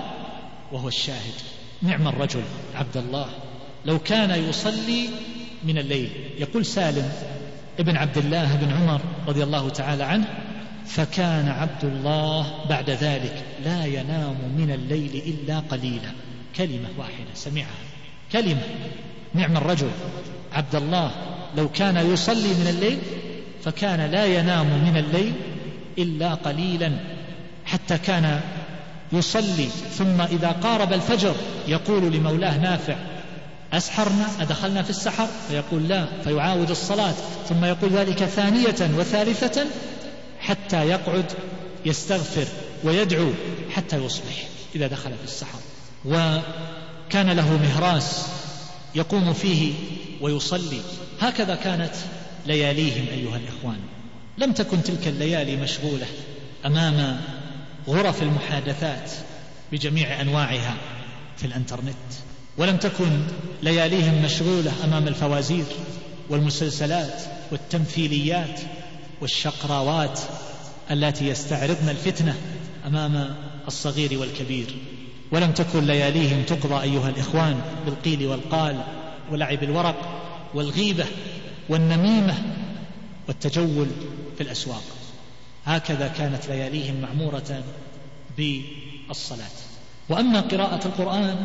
وهو الشاهد نعم الرجل عبد الله لو كان يصلي من الليل. يقول سالم ابن عبد الله بن عمر رضي الله تعالى عنه فكان عبد الله بعد ذلك لا ينام من الليل إلا قليلا. كلمة واحدة سمعها. كلمة نعم الرجل عبد الله لو كان يصلي من الليل فكان لا ينام من الليل إلا قليلا حتى كان يصلي. ثم إذا قارب الفجر يقول لمولاه نافع أسحرنا؟ أدخلنا في السحر؟ فيقول لا فيعاود الصلاة. ثم يقول ذلك ثانية وثالثة حتى يقعد يستغفر ويدعو حتى يصبح إذا دخل في السحر. وكان له مهراس يقوم فيه ويصلي. هكذا كانت لياليهم أيها الإخوان. لم تكن تلك الليالي مشغولة أمام غرف المحادثات بجميع أنواعها في الإنترنت ولم تكن لياليهم مشغولة أمام الفوازير والمسلسلات والتمثيليات والشقراوات التي يستعرضن الفتنة أمام الصغير والكبير. ولم تكن لياليهم تقضى أيها الإخوان بالقيل والقال ولعب الورق والغيبة والنميمة والتجول في الأسواق. هكذا كانت لياليهم معمورة بالصلاة. وأما قراءة القرآن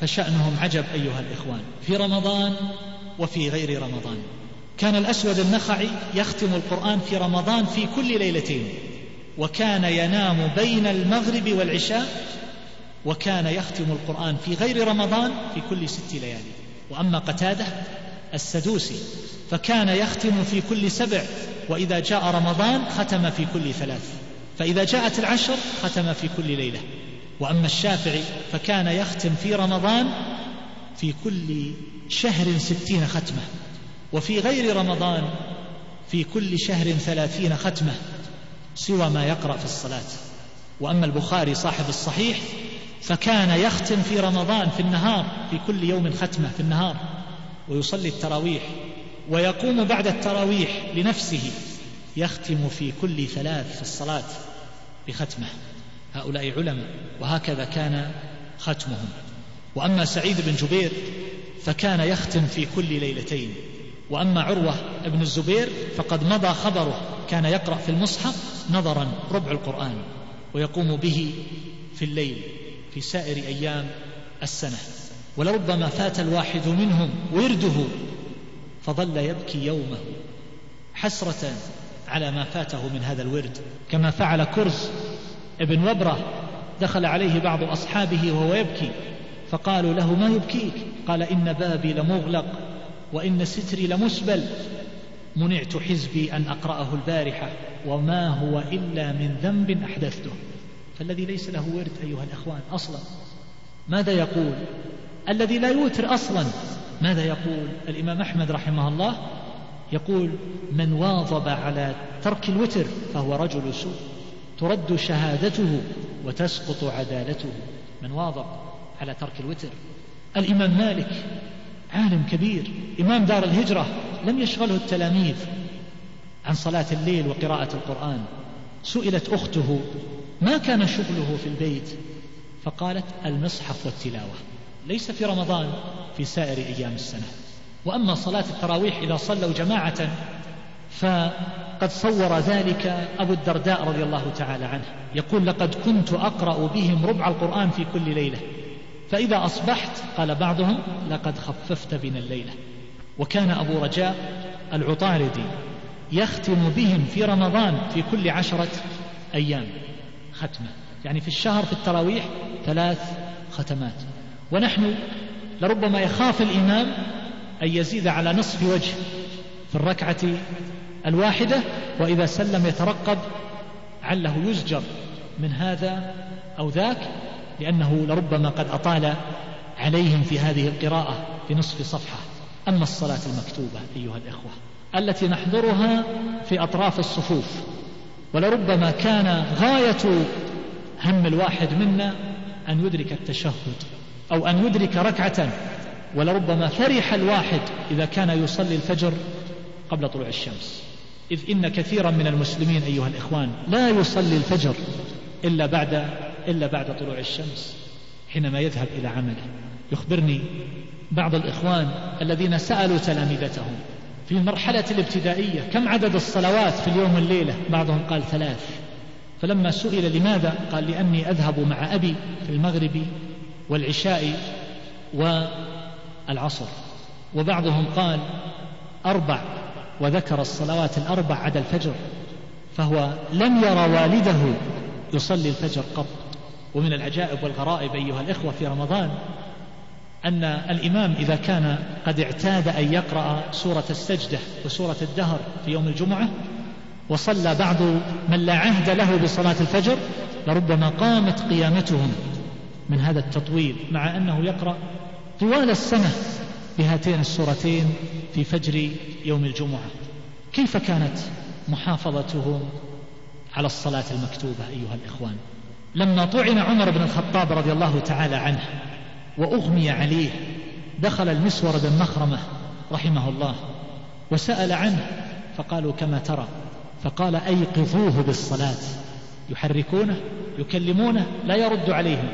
فشأنهم عجب أيها الإخوان في رمضان وفي غير رمضان. كان الأسود النخعي يختم القرآن في رمضان في كل ليلتين وكان ينام بين المغرب والعشاء وكان يختم القرآن في غير رمضان في كل ست ليالي. وأما قتادة السدوسي فكان يختم في كل سبع وإذا جاء رمضان ختم في كل ثلاث فإذا جاءت العشر ختم في كل ليلة. وأما الشافعي فكان يختم في رمضان في كل شهر ستين ختمة وفي غير رمضان في كل شهر ثلاثين ختمة سوى ما يقرأ في الصلاة. وأما البخاري صاحب الصحيح فكان يختم في رمضان في النهار في كل يوم ختمة في النهار ويصلي التراويح. ويقوم بعد التراويح لنفسه يختم في كل ثلاث في الصلاة بختمة. هؤلاء علماء وهكذا كان ختمهم. وأما سعيد بن جبير فكان يختم في كل ليلتين. وأما عروة بن الزبير فقد مضى خبره كان يقرأ في المصحف نظرا ربع القرآن ويقوم به في الليل في سائر أيام السنة. ولربما فات الواحد منهم ورده فظل يبكي يومه حسرة على ما فاته من هذا الورد. كما فعل كرز ابن وبرة دخل عليه بعض أصحابه وهو يبكي فقالوا له ما يبكيك؟ قال إن بابي لمغلق وإن ستري لمسبل. منعت حزبي أن أقرأه البارحة وما هو إلا من ذنب أحدثته. فالذي ليس له ورد أيها الأخوان أصلا. ماذا يقول؟ الذي لا يوتر أصلا. ماذا يقول الإمام أحمد رحمه الله؟ يقول من واظب على ترك الوتر فهو رجل سوء ترد شهادته وتسقط عدالته. من واظب على ترك الوتر. الإمام مالك عالم كبير إمام دار الهجرة لم يشغله التلاميذ عن صلاة الليل وقراءة القرآن. سئلت أخته ما كان شغله في البيت؟ فقالت المصحف والتلاوة. ليس في رمضان في سائر أيام السنة. وأما صلاة التراويح إذا صلوا جماعة فقد صور ذلك أبو الدرداء رضي الله تعالى عنه. يقول لقد كنت أقرأ بهم ربع القرآن في كل ليلة. فإذا أصبحت قال بعضهم لقد خففت بنا الليلة. وكان أبو رجاء العطاردي يختم بهم في رمضان في كل عشرة أيام. ختمة. يعني في الشهر في التراويح ثلاث ختمات. ونحن لربما يخاف الإمام أن يزيد على نصف وجه في الركعة الواحدة وإذا سلم يترقب عله يزجر من هذا أو ذاك لأنه لربما قد أطال عليهم في هذه القراءة في نصف صفحة. أما الصلاة المكتوبة أيها الإخوة التي نحضرها في أطراف الصفوف ولربما كان غاية هم الواحد منا أن يدرك التشهد. أو أن يدرك ركعة ولربما فرح الواحد إذا كان يصلي الفجر قبل طلوع الشمس. إذ إن كثيرا من المسلمين أيها الإخوان لا يصلي الفجر إلا بعد إلا بعد طلوع الشمس حينما يذهب إلى عمله. يخبرني بعض الإخوان الذين سألوا تلامذتهم في المرحلة الابتدائية كم عدد الصلوات في اليوم والليلة؟ بعضهم قال ثلاث. فلما سئل لماذا؟ قال لأني أذهب مع أبي في المغرب والعشاء والعصر. وبعضهم قال أربع وذكر الصلوات الأربع عدا الفجر فهو لم يرى والده يصلي الفجر قط. ومن العجائب والغرائب أيها الإخوة في رمضان أن الإمام إذا كان قد اعتاد أن يقرأ سورة السجدة وسورة الدهر في يوم الجمعة وصلى بعض من لا عهد له بصلاة الفجر لربما قامت قيامتهم من هذا التطويل مع أنه يقرأ طوال السنة بهاتين السورتين في فجر يوم الجمعة. كيف كانت محافظتهم على الصلاة المكتوبة أيها الإخوان؟ لما طعن عمر بن الخطاب رضي الله تعالى عنه وأغمي عليه دخل المسور بن مخرمة رحمه الله وسأل عنه فقالوا كما ترى فقال أيقظوه بالصلاة يحركونه يكلمونه لا يرد عليهم.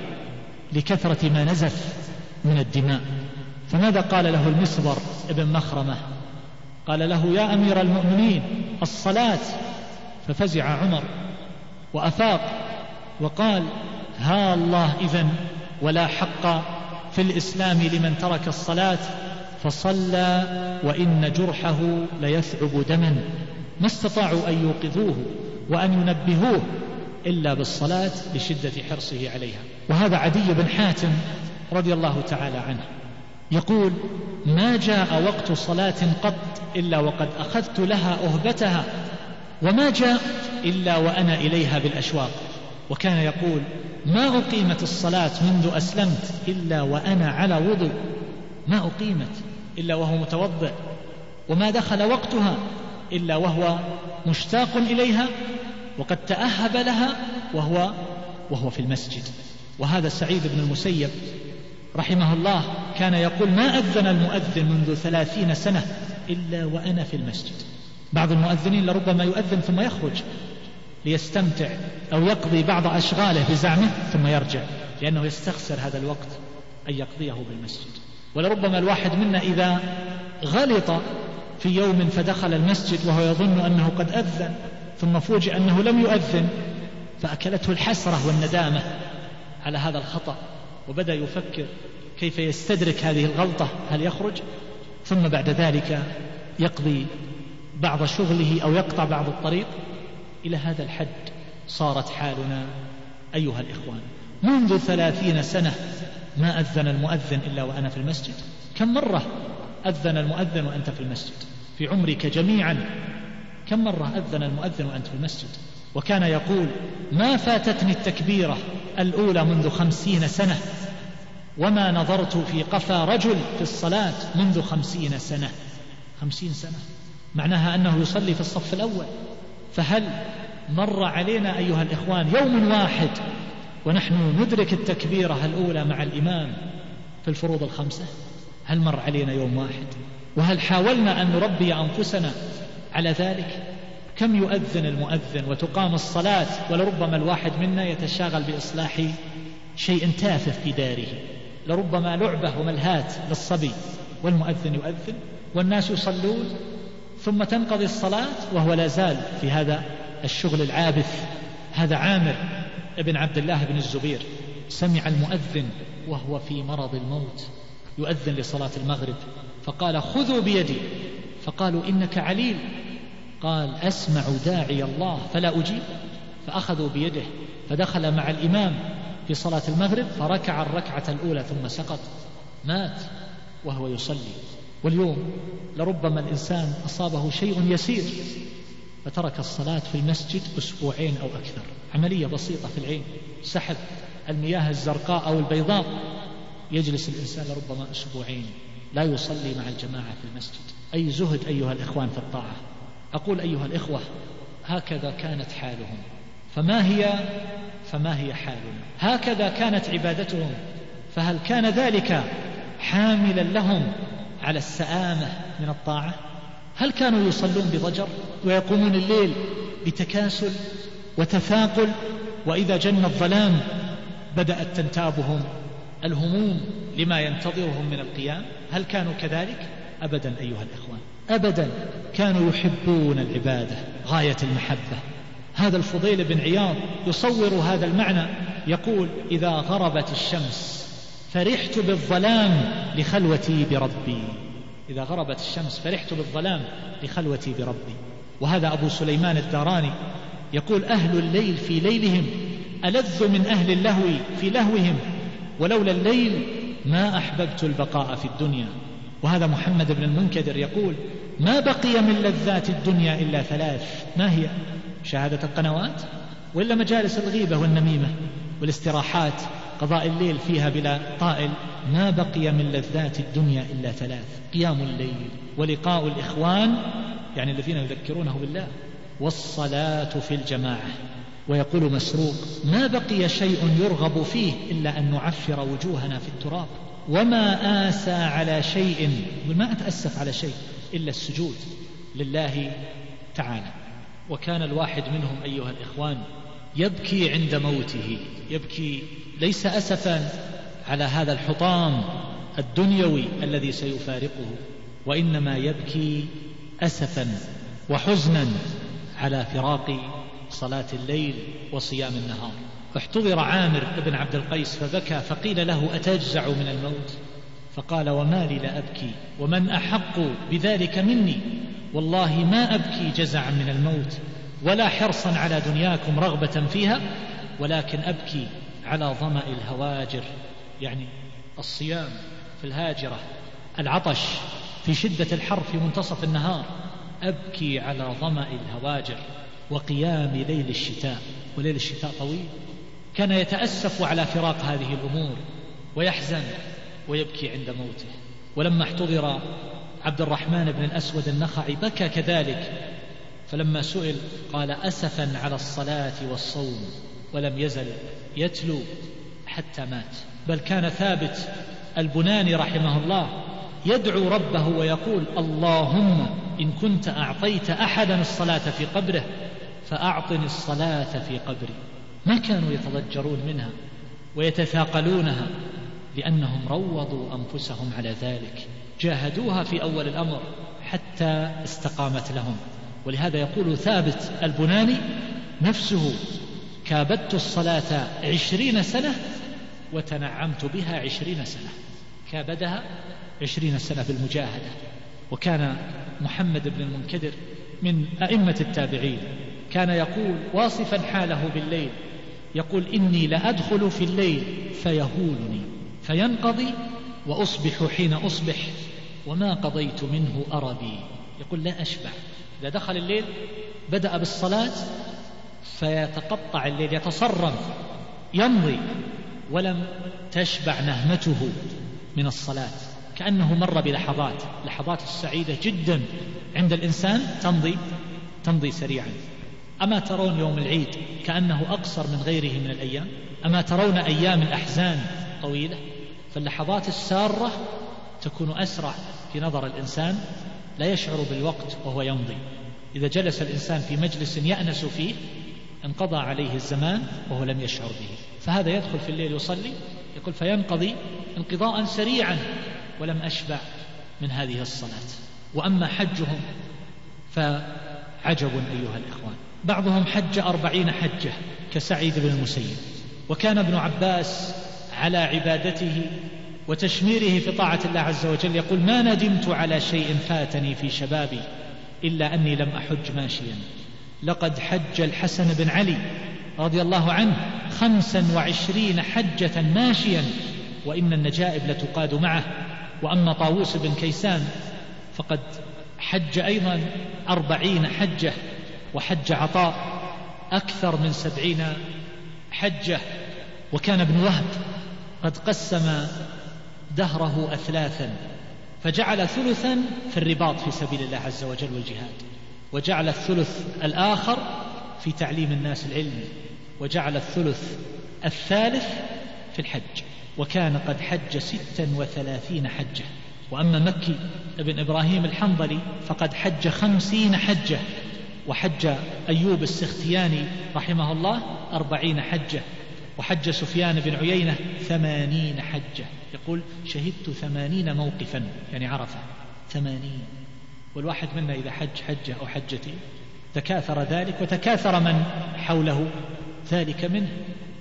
لكثرة ما نزف من الدماء. فماذا قال له المسور ابن مخرمة؟ قال له يا أمير المؤمنين الصلاة. ففزع عمر وأفاق وقال ها الله إذن ولا حق في الإسلام لمن ترك الصلاة فصلى وإن جرحه ليثعب دما. ما استطاعوا أن يوقظوه وأن ينبهوه إلا بالصلاة لشدة حرصه عليها. وهذا عدي بن حاتم رضي الله تعالى عنه. يقول ما جاء وقت صلاة قط إلا وقد أخذت لها أهبتها وما جاء إلا وأنا إليها بالأشواق. وكان يقول ما أقيمت الصلاة منذ أسلمت إلا وأنا على وضوء ما أقيمت إلا وهو متوضئ وما دخل وقتها إلا وهو مشتاق إليها وقد تأهب لها وهو وهو في المسجد. وهذا سعيد بن المسيب رحمه الله كان يقول ما أذن المؤذن منذ ثلاثين سنة إلا وأنا في المسجد. بعض المؤذنين لربما يؤذن ثم يخرج ليستمتع أو يقضي بعض أشغاله بزعمه ثم يرجع لأنه يستخسر هذا الوقت أن يقضيه بالمسجد. ولربما الواحد منا إذا غلط في يوم فدخل المسجد وهو يظن أنه قد أذن ثم فوجئ أنه لم يؤذن فأكلته الحسرة والندامة. على هذا الخطأ وبدأ يفكر كيف يستدرك هذه الغلطة هل يخرج؟ ثم بعد ذلك يقضي بعض شغله أو يقطع بعض الطريق. إلى هذا الحد صارت حالنا أيها الإخوان. منذ ثلاثين سنة ما أذن المؤذن إلا وأنا في المسجد. كم مرة أذن المؤذن وأنت في المسجد؟ في عمرك جميعا. كم مرة أذن المؤذن وأنت في المسجد؟ وكان يقول ما فاتتني التكبيرة الأولى منذ خمسين سنة وما نظرت في قفا رجل في الصلاة منذ خمسين سنة. خمسين سنة. معناها أنه يصلي في الصف الأول. فهل مر علينا أيها الإخوان يوم واحد ونحن ندرك التكبيرة الأولى مع الإمام في الفروض الخمسة؟ هل مر علينا يوم واحد؟ وهل حاولنا أن نربي أنفسنا على ذلك؟ كم يؤذن المؤذن وتقام الصلاة ولربما الواحد منا يتشاغل بإصلاح شيء تافه في داره. لربما لعبة وملهات للصبي. والمؤذن يؤذن والناس يصلون ثم تنقضي الصلاة وهو لا زال في هذا الشغل العابث. هذا عامر ابن عبد الله بن الزبير سمع المؤذن وهو في مرض الموت يؤذن لصلاة المغرب. فقال خذوا بيدي. فقالوا إنك عليل. قال أسمع داعي الله فلا أجيب. فأخذوا بيده فدخل مع الإمام في صلاة المغرب فركع الركعة الأولى ثم سقط. مات وهو يصلي. واليوم لربما الإنسان أصابه شيء يسير فترك الصلاة في المسجد أسبوعين أو أكثر. عملية بسيطة في العين سحب المياه الزرقاء أو البيضاء. يجلس الإنسان لربما أسبوعين لا يصلي مع الجماعة في المسجد. أي زهد أيها الإخوان في الطاعة. أقول أيها الإخوة هكذا كانت حالهم. فما هي؟ فما هي حالنا هكذا كانت عبادتهم. فهل كان ذلك حاملا لهم على السآمة من الطاعة؟ هل كانوا يصلون بضجر ويقومون الليل بتكاسل وتثاقل؟ وإذا جن الظلام بدأت تنتابهم الهموم لما ينتظرهم من القيام؟ هل كانوا كذلك؟ أبدا أيها الإخوان أبدا كانوا يحبون العبادة غاية المحبة. هذا الفضيل بن عياض يصور هذا المعنى يقول إذا غربت الشمس فرحت بالظلام لخلوتي بربي. إذا غربت الشمس فرحت بالظلام لخلوتي بربي. وهذا أبو سليمان الداراني يقول أهل الليل في ليلهم ألذ من أهل اللهو في لهوهم ولولا الليل ما أحببت البقاء في الدنيا. وهذا محمد بن المنكدر يقول ما بقي من لذات الدنيا إلا ثلاث. ما هي؟ شهادة القنوات وإلا مجالس الغيبة والنميمة والاستراحات قضاء الليل فيها بلا طائل. ما بقي من لذات الدنيا إلا ثلاث. قيام الليل ولقاء الإخوان يعني الذين يذكرونه بالله. والصلاة في الجماعة. ويقول مسروق ما بقي شيء يرغب فيه إلا أن نعفر وجوهنا في التراب. وما آسى على شيء ما أتأسف على شيء. إلا السجود لله تعالى. وكان الواحد منهم أيها الإخوان يبكي عند موته يبكي ليس أسفا على هذا الحطام الدنيوي الذي سيفارقه وإنما يبكي أسفا وحزنا على فراق صلاة الليل وصيام النهار. احتضر عامر بن عبد القيس فبكى فقيل له أتجزع من الموت؟ فقال وما لي لا أبكي ومن أحق بذلك مني؟ والله ما أبكي جزعا من الموت ولا حرصا على دنياكم رغبة فيها ولكن أبكي على ظمأ الهواجر. يعني الصيام في الهاجرة العطش في شدة الحر في منتصف النهار أبكي على ظمأ الهواجر وقيام ليل الشتاء. وليل الشتاء طويل. كان يتأسف على فراق هذه الأمور ويحزن. ويبكي عند موته. ولما احتضر عبد الرحمن بن الأسود النخعي بكى كذلك. فلما سئل قال أسفا على الصلاة والصوم ولم يزل يتلو حتى مات. بل كان ثابت البناني رحمه الله يدعو ربه ويقول اللهم إن كنت أعطيت أحدا الصلاة في قبره فأعطني الصلاة في قبري. ما كانوا يتضجرون منها ويتثاقلونها لأنهم روضوا أنفسهم على ذلك. جاهدوها في أول الأمر حتى استقامت لهم. ولهذا يقول ثابت البناني نفسه كابدت الصلاة عشرين سنة وتنعمت بها عشرين سنة. كابدها عشرين سنة في المجاهدة وكان محمد بن المنكدر من أئمة التابعين. كان يقول واصفا حاله بالليل يقول إني لأدخل في الليل فيهولني. فينقضي وأصبح حين أصبح وما قضيت منه أربي يقول لا أشبع. إذا دخل الليل بدأ بالصلاة فيتقطع الليل يتصرم يمضي ولم تشبع نهمته من الصلاة. كأنه مر بلحظات لحظات السعيدة جدا عند الإنسان تمضي تمضي سريعا. أما ترون يوم العيد كأنه أقصر من غيره من الأيام؟ أما ترون أيام الأحزان طويلة؟ فاللحظات السارة تكون أسرع في نظر الإنسان لا يشعر بالوقت وهو يمضي. إذا جلس الإنسان في مجلس يأنس فيه انقضى عليه الزمان وهو لم يشعر به. فهذا يدخل في الليل يصلي يقول فينقضي انقضاء سريعا ولم أشبع من هذه الصلاة. وأما حجهم فعجب أيها الإخوان. بعضهم حج أربعين حجة كسعيد بن المسيب. وكان ابن عباس على عبادته وتشميره في طاعة الله عز وجل يقول ما ندمت على شيء فاتني في شبابي إلا أني لم أحج ماشيا. لقد حج الحسن بن علي رضي الله عنه خمسا وعشرين حجة ماشيا وإن النجائب لتقاد معه. وأما طاووس بن كيسان فقد حج أيضا أربعين حجة وحج عطاء أكثر من سبعين حجة وكان ابن وهب قد قسم دهره أثلاثا فجعل ثلثا في الرباط في سبيل الله عز وجل والجهاد وجعل الثلث الآخر في تعليم الناس العلم وجعل الثلث الثالث في الحج وكان قد حج ستا وثلاثين حجة. وأما مكي ابن إبراهيم الحنظلي فقد حج خمسين حجة وحج أيوب السختياني رحمه الله أربعين حجة. وحج سفيان بن عيينة ثمانين حجة. يقول شهدت ثمانين موقفا يعني عرفة. ثمانين. والواحد منا إذا حج حجة أو حجتين تكاثر ذلك وتكاثر من حوله ذلك منه.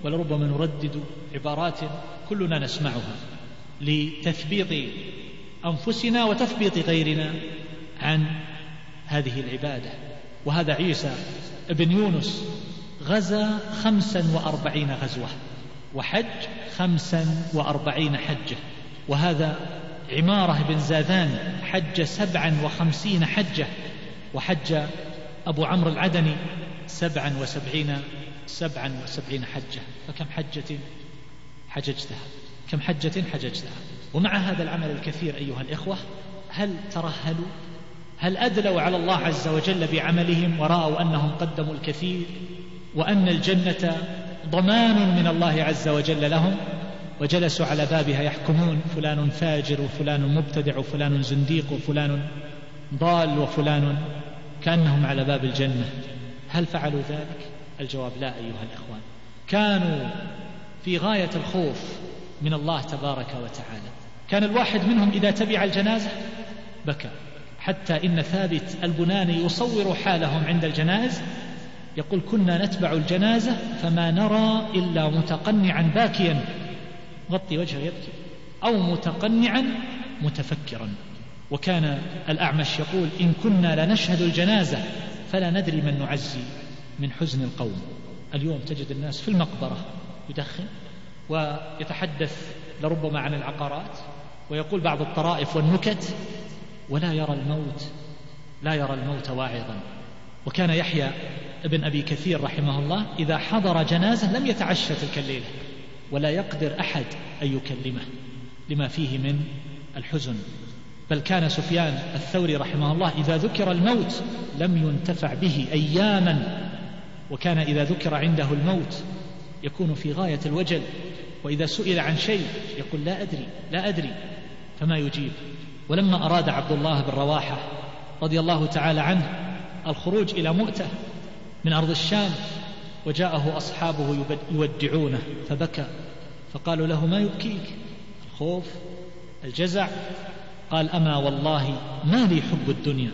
ولربما نردد عبارات كلنا نسمعها لتثبيط أنفسنا وتثبيط غيرنا عن هذه العبادة. وهذا عيسى ابن يونس غزا خمسا وأربعين غزوة وحج خمسا وأربعين حجة. وهذا عمارة بن زاذان حج سبعا وخمسين حجة وحج أبو عمرو العدني سبعا وسبعين سبعا وسبعين حجة. فكم حجة حججتها؟ كم حجة حججتها؟ ومع هذا العمل الكثير أيها الإخوة هل ترهلوا؟ هل أدلوا على الله عز وجل بعملهم ورأوا أنهم قدموا الكثير؟ وأن الجنة ضمان من الله عز وجل لهم وجلسوا على بابها يحكمون فلان فاجر وفلان مبتدع وفلان زنديق وفلان ضال وفلان كأنهم على باب الجنة. هل فعلوا ذلك؟ الجواب لا أيها الإخوان. كانوا في غاية الخوف من الله تبارك وتعالى. كان الواحد منهم إذا تبع الجنازة بكى. حتى إن ثابت البناني يصور حالهم عند الجنائز يقول كنا نتبع الجنازة فما نرى إلا متقنعا باكيا. غطي وجهه يبكي. أو متقنعا متفكرا. وكان الأعمش يقول إن كنا لنشهد الجنازة فلا ندري من نعزي من حزن القوم. اليوم تجد الناس في المقبرة يدخن ويتحدث لربما عن العقارات ويقول بعض الطرائف والنكت ولا يرى الموت لا يرى الموت واعظا. وكان يحيى ابن أبي كثير رحمه الله إذا حضر جنازة لم يتعشى تلك الليلة ولا يقدر أحد أن يكلمه لما فيه من الحزن. بل كان سفيان الثوري رحمه الله إذا ذكر الموت لم ينتفع به أياما وكان إذا ذكر عنده الموت يكون في غاية الوجل وإذا سئل عن شيء يقول لا أدري لا أدري فما يجيب. ولما أراد عبد الله بن رواحة رضي الله تعالى عنه الخروج إلى مؤتة من أرض الشام وجاءه أصحابه يودعونه فبكى فقالوا له ما يبكيك؟ الخوف الجزع قال أما والله ما لي حب الدنيا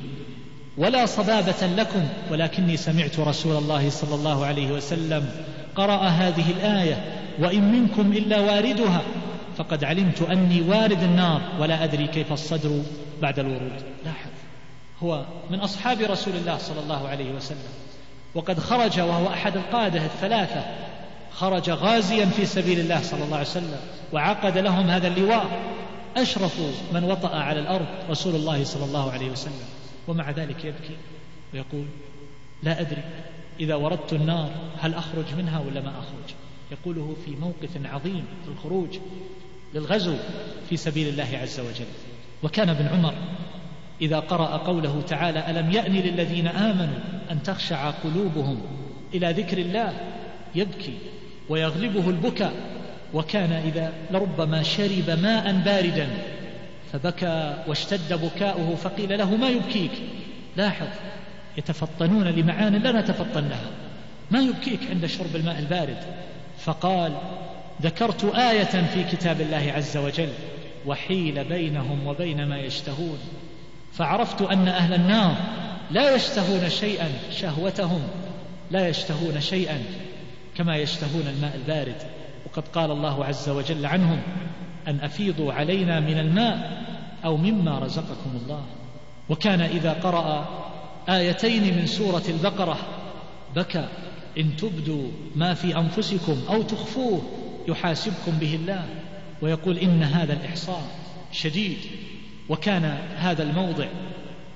ولا صبابة لكم ولكني سمعت رسول الله صلى الله عليه وسلم قرأ هذه الآية وإن منكم إلا واردها فقد علمت أني وارد النار ولا أدري كيف الصدر بعد الورود. لاحظ هو من أصحاب رسول الله صلى الله عليه وسلم. وقد خرج وهو أحد القادة الثلاثة. خرج غازيا في سبيل الله صلى الله عليه وسلم وعقد لهم هذا اللواء. أشرف من وطأ على الأرض رسول الله صلى الله عليه وسلم. ومع ذلك يبكي ويقول لا أدري إذا وردت النار هل أخرج منها ولا ما أخرج. يقوله في موقف عظيم في الخروج للغزو في سبيل الله عز وجل. وكان ابن عمر إذا قرأ قوله تعالى ألم يأن للذين آمنوا أن تخشع قلوبهم إلى ذكر الله يبكي ويغلبه البكاء وكان إذا لربما شرب ماء باردا فبكى واشتد بكاؤه فقيل له ما يبكيك؟ لاحظ يتفطنون لمعان لا نتفطن لها ما يبكيك عند شرب الماء البارد؟ فقال ذكرت آية في كتاب الله عز وجل وحيل بينهم وبين ما يشتهون. فعرفت أن أهل النار لا يشتهون شيئا شهوتهم لا يشتهون شيئا كما يشتهون الماء البارد. وقد قال الله عز وجل عنهم أن أفيضوا علينا من الماء أو مما رزقكم الله. وكان إذا قرأ آيتين من سورة البقرة بكى إن تبدوا ما في أنفسكم أو تخفوه يحاسبكم به الله. ويقول إن هذا الإحصاء شديد. وكان هذا الموضع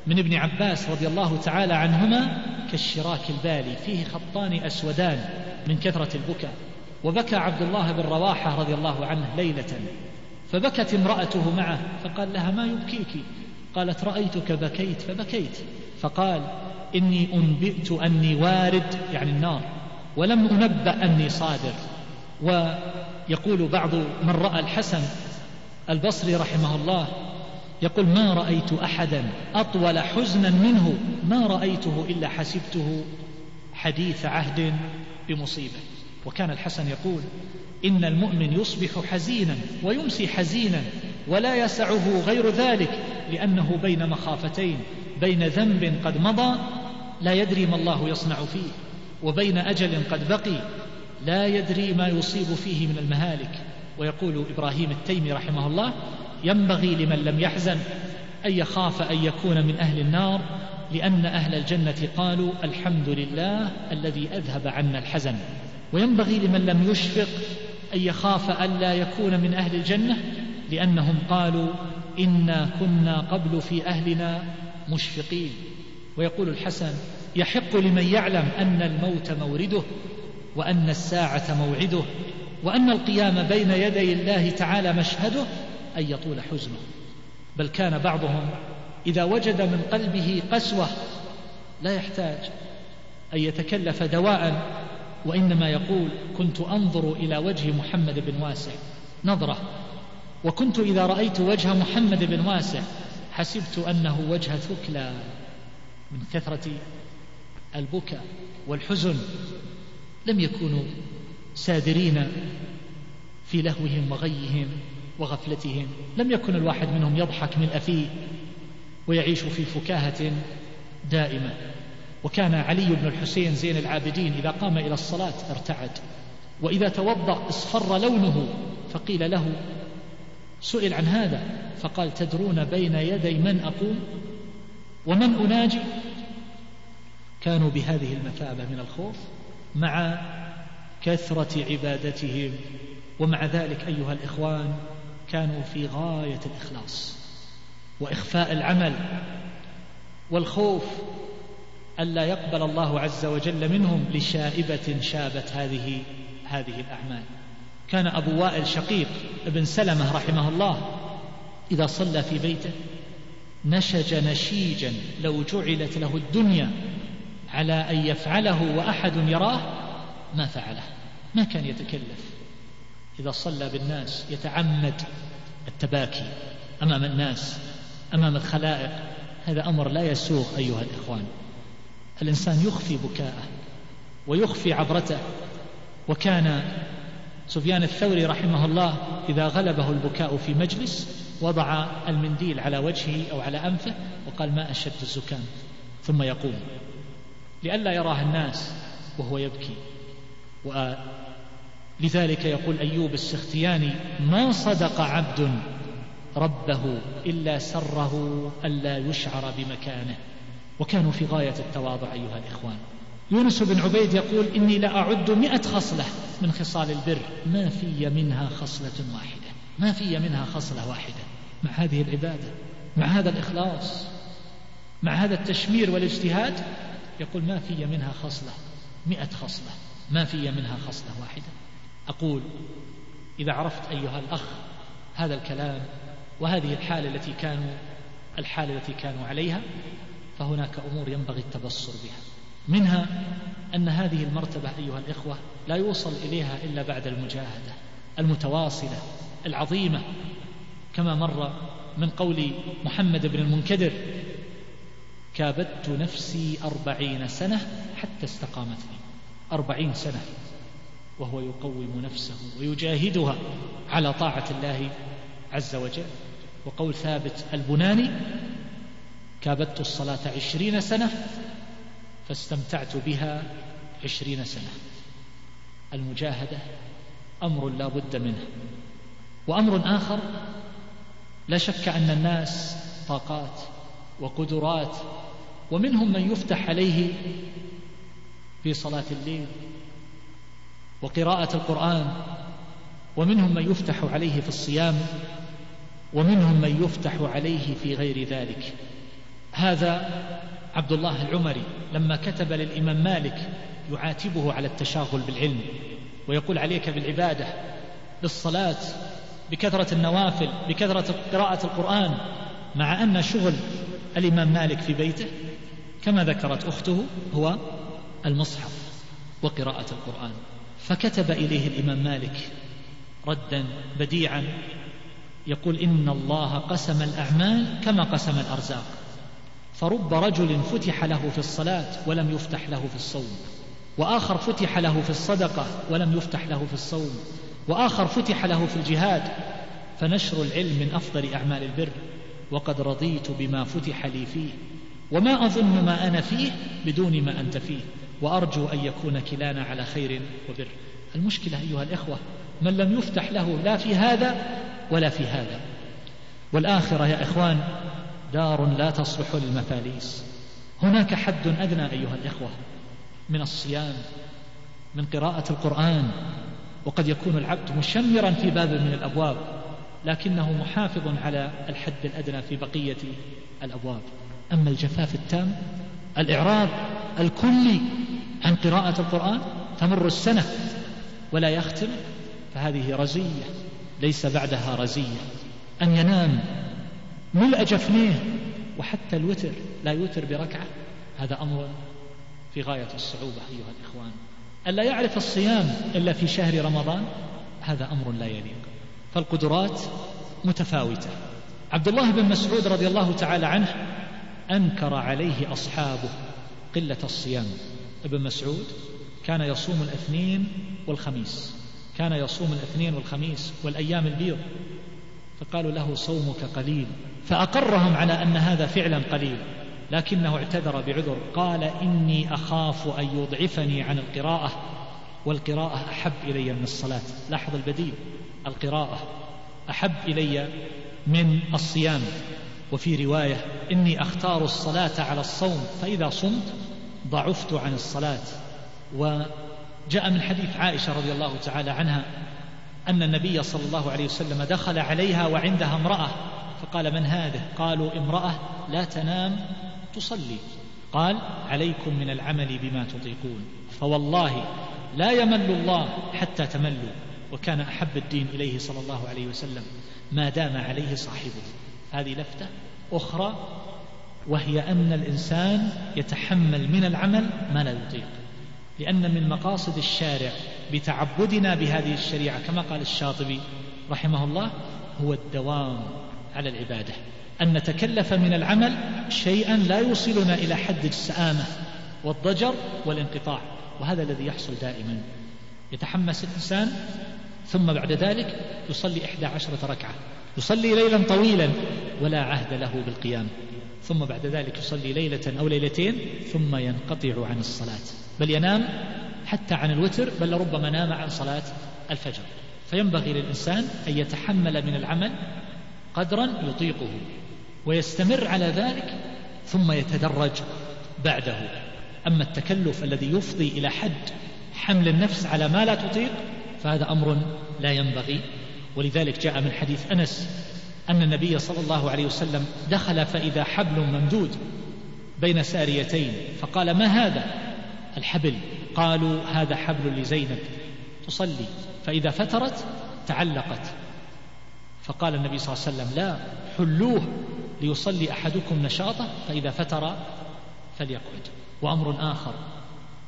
من ابن عباس رضي الله تعالى عنهما كالشراك البالي فيه خطان أسودان من كثرة البكاء. وبكى عبد الله بن رواحة رضي الله عنه ليلة فبكت امرأته معه فقال لها ما يبكيك؟ قالت رأيتك بكيت فبكيت. فقال إني أنبئت أني وارد يعني النار ولم أنبأ أني صادر ويقول بعض من رأى الحسن البصري رحمه الله يقول ما رأيت أحدا أطول حزنا منه ما رأيته إلا حسبته حديث عهد بمصيبة. وكان الحسن يقول إن المؤمن يصبح حزينا ويمسي حزينا ولا يسعه غير ذلك لأنه بين مخافتين بين ذنب قد مضى لا يدري ما الله يصنع فيه وبين أجل قد بقي لا يدري ما يصيب فيه من المهالك. ويقول إبراهيم التيمي رحمه الله ينبغي لمن لم يحزن أن يخاف أن يكون من أهل النار لأن أهل الجنة قالوا الحمد لله الذي أذهب عنا الحزن. وينبغي لمن لم يشفق أن يخاف ألا يكون من أهل الجنة لأنهم قالوا إنا كنا قبل في أهلنا مشفقين. ويقول الحسن يحق لمن يعلم أن الموت مورده وأن الساعة موعده وأن القيام بين يدي الله تعالى مشهده أن يطول حزنه بل كان بعضهم إذا وجد من قلبه قسوة لا يحتاج أن يتكلف دواء وإنما يقول كنت أنظر إلى وجه محمد بن واسع نظرة. وكنت إذا رأيت وجه محمد بن واسع حسبت أنه وجه ثكلى من كثرة البكاء والحزن. لم يكونوا سادرين في لهوهم وغيهم. وغفلتهم. لم يكن الواحد منهم يضحك من أفيه ويعيش في فكاهة دائمة. وكان علي بن الحسين زين العابدين إذا قام إلى الصلاة ارتعد. وإذا توضأ اصفر لونه فقيل له سئل عن هذا فقال تدرون بين يدي من أقوم؟ ومن أناجي؟ كانوا بهذه المثابة من الخوف مع كثرة عبادتهم. ومع ذلك أيها الإخوان كانوا في غاية الإخلاص وإخفاء العمل والخوف ألا يقبل الله عز وجل منهم لشائبة شابت هذه هذه الأعمال. كان أبو وائل شقيق ابن سلمة رحمه الله إذا صلى في بيته نشج نشيجا لو جعلت له الدنيا على أن يفعله وأحد يراه ما فعله ما كان يتكلف. إذا صلى بالناس يتعمد التباكي أمام الناس أمام الخلائق. هذا أمر لا يسوغ أيها الإخوان. الإنسان يخفي بكاءه ويخفي عبرته. وكان سفيان الثوري رحمه الله إذا غلبه البكاء في مجلس وضع المنديل على وجهه أو على أنفه وقال ما أشد الزكام. ثم يقوم لئلا يراه الناس وهو يبكي. ولذلك يقول أيوب السختياني ما صدق عبد ربه إلا سره ألا يشعر بمكانه. وكانوا في غاية التواضع أيها الإخوان. يونس بن عبيد يقول إني لأعد مئة خصلة من خصال البر. ما في منها خصلة واحدة. ما في منها خصلة واحدة. مع هذه العبادة مع هذا الإخلاص مع هذا التشمير والاجتهاد يقول ما في منها خصلة مئة خصلة. ما في منها خصلة واحدة. أقول إذا عرفت أيها الأخ هذا الكلام وهذه الحالة التي كانوا الحالة التي كانوا عليها فهناك أمور ينبغي التبصر بها. منها أن هذه المرتبة أيها الإخوة لا يوصل إليها إلا بعد المجاهدة المتواصلة العظيمة. كما مر من قول محمد بن المنكدر كابدت نفسي أربعين سنة حتى استقامت لي أربعين سنة. وهو يقوم نفسه ويجاهدها على طاعة الله عز وجل. وقول ثابت البناني كابدت الصلاة عشرين سنة فاستمتعت بها عشرين سنة. المجاهدة أمر لا بد منه. وأمر آخر لا شك أن الناس طاقات وقدرات ومنهم من يفتح عليه في صلاة الليل وقراءة القرآن ومنهم من يفتح عليه في الصيام ومنهم من يفتح عليه في غير ذلك. هذا عبد الله العمري لما كتب للإمام مالك يعاتبه على التشاغل بالعلم ويقول عليك بالعبادة بالصلاة بكثرة النوافل بكثرة قراءة القرآن مع أن شغل الإمام مالك في بيته كما ذكرت أخته هو المصحف وقراءة القرآن. فكتب إليه الإمام مالك ردا بديعا يقول إن الله قسم الأعمال كما قسم الأرزاق. فرب رجل فتح له في الصلاة ولم يفتح له في الصوم وآخر فتح له في الصدقة ولم يفتح له في الصوم وآخر فتح له في الجهاد. فنشر العلم من أفضل أعمال البر وقد رضيت بما فتح لي فيه وما أظن ما أنا فيه بدون ما أنت فيه. وأرجو أن يكون كلانا على خير وبر. المشكلة أيها الإخوة من لم يفتح له لا في هذا ولا في هذا. والآخرة يا إخوان دار لا تصلح للمفاليس. هناك حد أدنى أيها الإخوة من الصيام من قراءة القرآن وقد يكون العبد مشمرا في باب من الأبواب لكنه محافظ على الحد الأدنى في بقية الأبواب. أما الجفاف التام الإعراض الكلي عن قراءة القرآن تمر السنة ولا يختم فهذه رزية ليس بعدها رزية. أن ينام ملء جفنيه وحتى الوتر لا يوتر بركعة هذا أمر في غاية الصعوبة أيها الإخوان. ألا يعرف الصيام إلا في شهر رمضان؟ هذا أمر لا يليق. فالقدرات متفاوتة. عبد الله بن مسعود رضي الله تعالى عنه أنكر عليه أصحابه قلة الصيام. ابن مسعود كان يصوم الاثنين والخميس. كان يصوم الاثنين والخميس والأيام البيض. فقالوا له صومك قليل. فأقرهم على أن هذا فعلا قليل. لكنه اعتذر بعذر. قال إني أخاف أن يضعفني عن القراءة. والقراءة أحب إلي من الصلاة. لاحظ البديل. القراءة أحب إلي من الصيام. وفي رواية إني أختار الصلاة على الصوم فإذا صمت ضعفت عن الصلاة. وجاء من حديث عائشة رضي الله تعالى عنها أن النبي صلى الله عليه وسلم دخل عليها وعندها امرأة فقال من هذه؟ قالوا امرأة لا تنام تصلي. قال عليكم من العمل بما تطيقون. فوالله لا يمل الله حتى تملوا. وكان أحب الدين إليه صلى الله عليه وسلم ما دام عليه صاحبه. هذه لفتة أخرى وهي أن الإنسان يتحمل من العمل ما لا يطيق. لأن من مقاصد الشارع بتعبدنا بهذه الشريعة كما قال الشاطبي رحمه الله هو الدوام على العبادة. أن نتكلف من العمل شيئا لا يوصلنا إلى حد السآمة والضجر والانقطاع وهذا الذي يحصل دائما. يتحمس الإنسان ثم بعد ذلك يصلي إحدى عشرة ركعة. يصلي ليلا طويلا ولا عهد له بالقيام. ثم بعد ذلك يصلي ليلة أو ليلتين ثم ينقطع عن الصلاة. بل ينام حتى عن الوتر بل ربما نام عن صلاة الفجر. فينبغي للإنسان أن يتحمل من العمل قدرا يطيقه ويستمر على ذلك ثم يتدرج بعده. أما التكلف الذي يفضي إلى حد حمل النفس على ما لا تطيق فهذا أمر لا ينبغي ولذلك جاء من حديث أنس أن النبي صلى الله عليه وسلم دخل فإذا حبل ممدود بين ساريتين فقال ما هذا؟ الحبل. قالوا هذا حبل لزينب. تصلي. فإذا فترت تعلقت. فقال النبي صلى الله عليه وسلم لا حلوة ليصلي أحدكم نشاطه فإذا فتر فليقعد. وأمر آخر.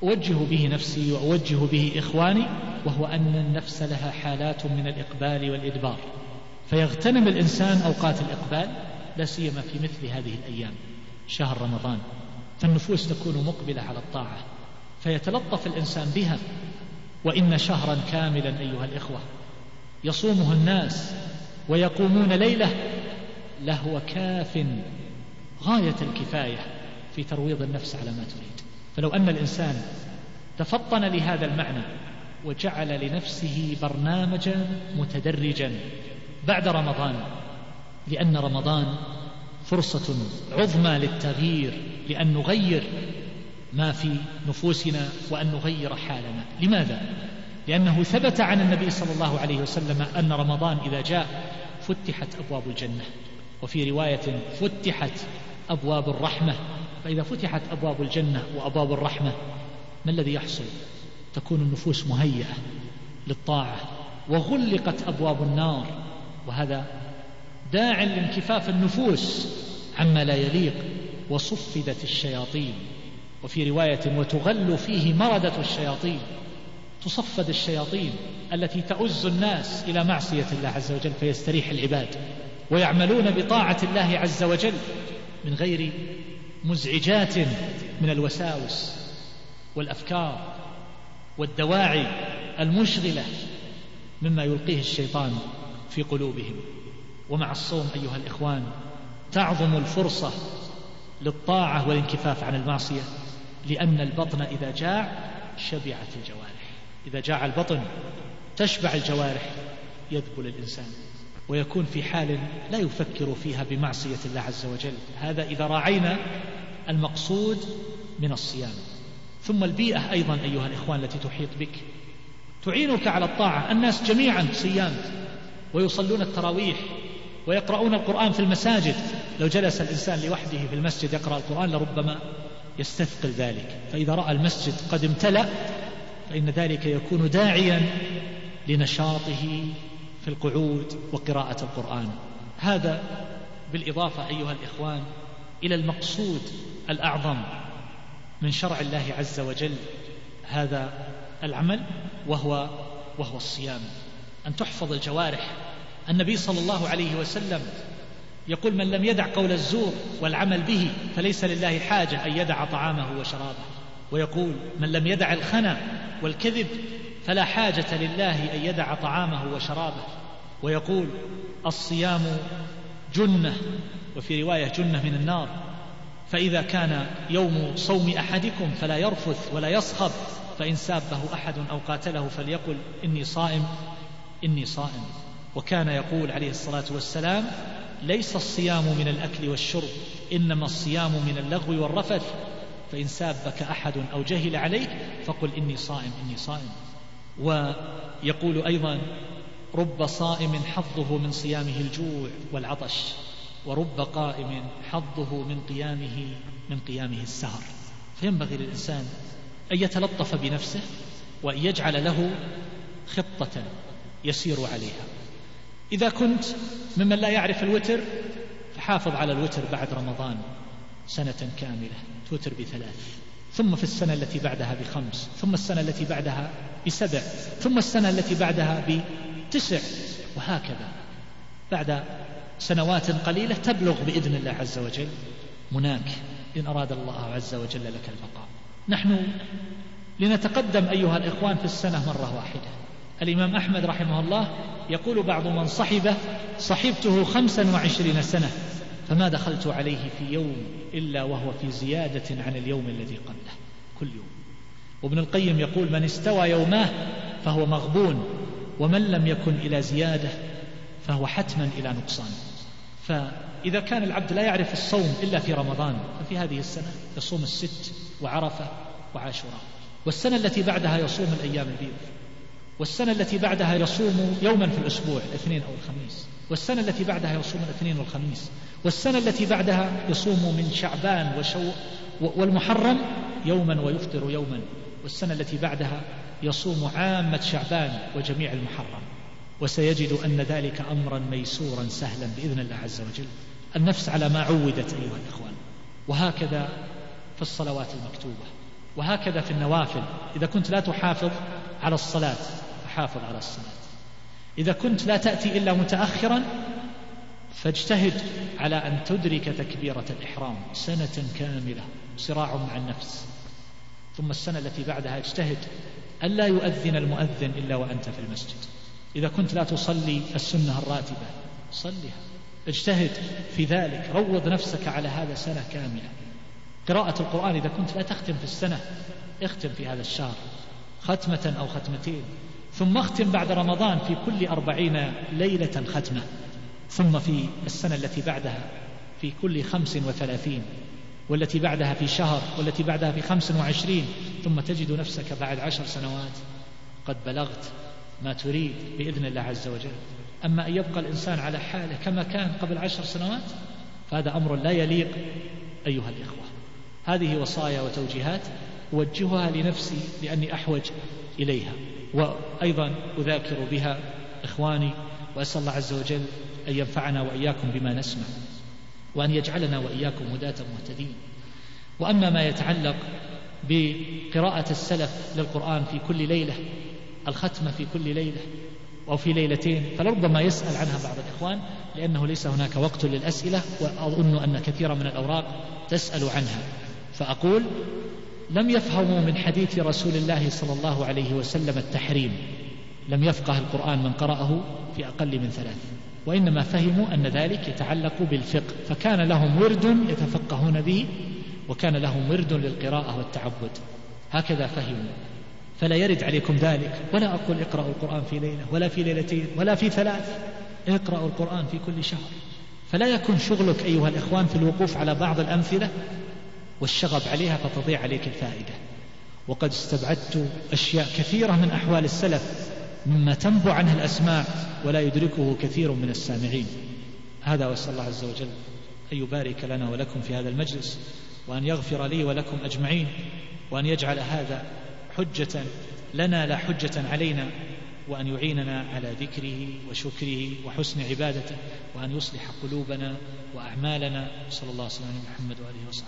أوجه به نفسي وأوجه به إخواني وهو أن النفس لها حالات من الإقبال والإدبار. فيغتنم الإنسان أوقات الإقبال لا سيما في مثل هذه الأيام شهر رمضان. فالنفوس تكون مقبلة على الطاعة فيتلطف الإنسان بها. وإن شهرا كاملا أيها الإخوة يصومه الناس ويقومون ليلة لهو كاف غاية الكفاية في ترويض النفس على ما تريد. فلو أن الإنسان تفطن لهذا المعنى وجعل لنفسه برنامجا متدرجا بعد رمضان لأن رمضان فرصة عظمى للتغيير لأن نغير ما في نفوسنا وأن نغير حالنا لماذا؟ لأنه ثبت عن النبي صلى الله عليه وسلم أن رمضان إذا جاء فتحت أبواب الجنة وفي رواية فتحت أبواب الرحمة فإذا فتحت أبواب الجنة وأبواب الرحمة ما الذي يحصل؟ تكون النفوس مهيئة للطاعة وغلقت أبواب النار وهذا داع لانكفاف النفوس عما لا يليق وصفدت الشياطين وفي رواية وتغل فيه مردة الشياطين تصفد الشياطين التي تؤز الناس إلى معصية الله عز وجل فيستريح العباد ويعملون بطاعة الله عز وجل من غير مزعجات من الوساوس والأفكار والدواعي المشغلة مما يلقيه الشيطان في قلوبهم. ومع الصوم أيها الإخوان تعظم الفرصة للطاعة والانكفاف عن المعصية لأن البطن إذا جاع شبعت الجوارح. إذا جاع البطن تشبع الجوارح يذبل الإنسان. ويكون في حال لا يفكر فيها بمعصية الله عز وجل. هذا إذا راعينا المقصود من الصيام. ثم البيئة أيضا أيها الإخوان التي تحيط بك. تعينك على الطاعة. الناس جميعا صيام. ويصلون التراويح. ويقرؤون القرآن في المساجد. لو جلس الإنسان لوحده في المسجد يقرأ القرآن لربما يستثقل ذلك. فإذا رأى المسجد قد امتلأ فإن ذلك يكون داعيا لنشاطه في القعود وقراءة القرآن. هذا بالإضافة أيها الإخوان إلى المقصود الأعظم من شرع الله عز وجل هذا العمل وهو وهو الصيام. أن تحفظ الجوارح. النبي صلى الله عليه وسلم يقول من لم يدع قول الزور والعمل به فليس لله حاجة أن يدع طعامه وشرابه. ويقول من لم يدع الخنا والكذب فلا حاجة لله أن يدع طعامه وشرابه. ويقول الصيام جنة وفي رواية جنة من النار. فإذا كان يوم صوم أحدكم فلا يرفث ولا يصخب فإن سابه أحد أو قاتله فليقل إني صائم إني صائم. وكان يقول عليه الصلاة والسلام ليس الصيام من الأكل والشرب إنما الصيام من اللغو والرفث. فإن سابك أحد أو جهل عليك فقل إني صائم إني صائم. ويقول أيضا رب صائم حظه من صيامه الجوع والعطش ورب قائم حظه من قيامه من قيامه السهر. فينبغي للإنسان أن يتلطف بنفسه وأن يجعل له خطة يسير عليها. إذا كنت ممن لا يعرف الوتر فحافظ على الوتر بعد رمضان. سنة كاملة توتر بثلاث. ثم في السنة التي بعدها بخمس ثم السنة التي بعدها بسبع ثم السنة التي بعدها بتسع وهكذا. بعد سنوات قليلة تبلغ بإذن الله عز وجل مناك إن أراد الله عز وجل لك البقاء نحن لنتقدم أيها الإخوان في السنة مرة واحدة. الإمام أحمد رحمه الله يقول بعض من صحبه صحبته خمسا وعشرين سنة. فما دخلت عليه في يوم إلا وهو في زيادة عن اليوم الذي قبله كل يوم. وابن القيم يقول من استوى يوماه فهو مغبون ومن لم يكن إلى زيادة فهو حتما إلى نقصان. فإذا كان العبد لا يعرف الصوم إلا في رمضان ففي هذه السنة يصوم الست وعرفة وعاشوراء. والسنة التي بعدها يصوم الأيام البيض. والسنة التي بعدها يصوم يوما في الأسبوع الاثنين أو الخميس. والسنة التي بعدها يصوم الاثنين والخميس. والسنة التي بعدها يصوم من شعبان وشو والمحرم يوما ويفطر يوما والسنة التي بعدها يصوم عامة شعبان وجميع المحرم. وسيجد أن ذلك أمرا ميسورا سهلا بإذن الله عز وجل. النفس على ما عودت أيها الإخوان. وهكذا في الصلوات المكتوبة. وهكذا في النوافل. إذا كنت لا تحافظ على الصلاة فحافظ على الصلاة. إذا كنت لا تأتي إلا متأخرا فاجتهد على أن تدرك تكبيرة الإحرام سنة كاملة صراع مع النفس. ثم السنة التي بعدها اجتهد ألا يؤذن المؤذن إلا وأنت في المسجد. إذا كنت لا تصلي السنة الراتبة صلها اجتهد في ذلك روض نفسك على هذا سنة كاملة. قراءة القرآن إذا كنت لا تختم في السنة اختم في هذا الشهر ختمة أو ختمتين. ثم اختم بعد رمضان في كل أربعين ليلة ختمة. ثم في السنة التي بعدها في كل خمس وثلاثين والتي بعدها في شهر والتي بعدها في خمس وعشرين ثم تجد نفسك بعد عشر سنوات قد بلغت ما تريد بإذن الله عز وجل. أما أن يبقى الإنسان على حاله كما كان قبل عشر سنوات فهذا أمر لا يليق أيها الإخوة. هذه وصايا وتوجيهات أوجهها لنفسي لأني أحوج إليها وأيضا أذاكر بها إخواني وأسأل الله عز وجل أن ينفعنا وإياكم بما نسمع وأن يجعلنا وإياكم هداة مهتدين. وأما ما يتعلق بقراءة السلف للقرآن في كل ليلة الختمة في كل ليلة أو في ليلتين فلربما يسأل عنها بعض الإخوان لأنه ليس هناك وقت للأسئلة وأظن أن كثيرا من الأوراق تسأل عنها. فأقول لم يفهموا من حديث رسول الله صلى الله عليه وسلم التحريم. لم يفقه القرآن من قرأه في أقل من ثلاث. وإنما فهموا أن ذلك يتعلق بالفقه فكان لهم ورد يتفقهون به وكان لهم ورد للقراءة والتعبد. هكذا فهموا. فلا يرد عليكم ذلك. ولا أقول اقرأوا القرآن في ليلة ولا في ليلتين ولا في ثلاث. اقرأوا القرآن في كل شهر. فلا يكون شغلك أيها الإخوان في الوقوف على بعض الأمثلة والشغب عليها فتضيع عليك الفائدة. وقد استبعدت أشياء كثيرة من أحوال السلف مما تنبع عنه الأسماع ولا يدركه كثير من السامعين. هذا وأسأل الله عز وجل أن يبارك لنا ولكم في هذا المجلس وأن يغفر لي ولكم أجمعين وأن يجعل هذا حجة لنا لا حجة علينا وأن يعيننا على ذكره وشكره وحسن عبادته وأن يصلح قلوبنا وأعمالنا. صلى الله وسلم. على محمد وآله وصحبه.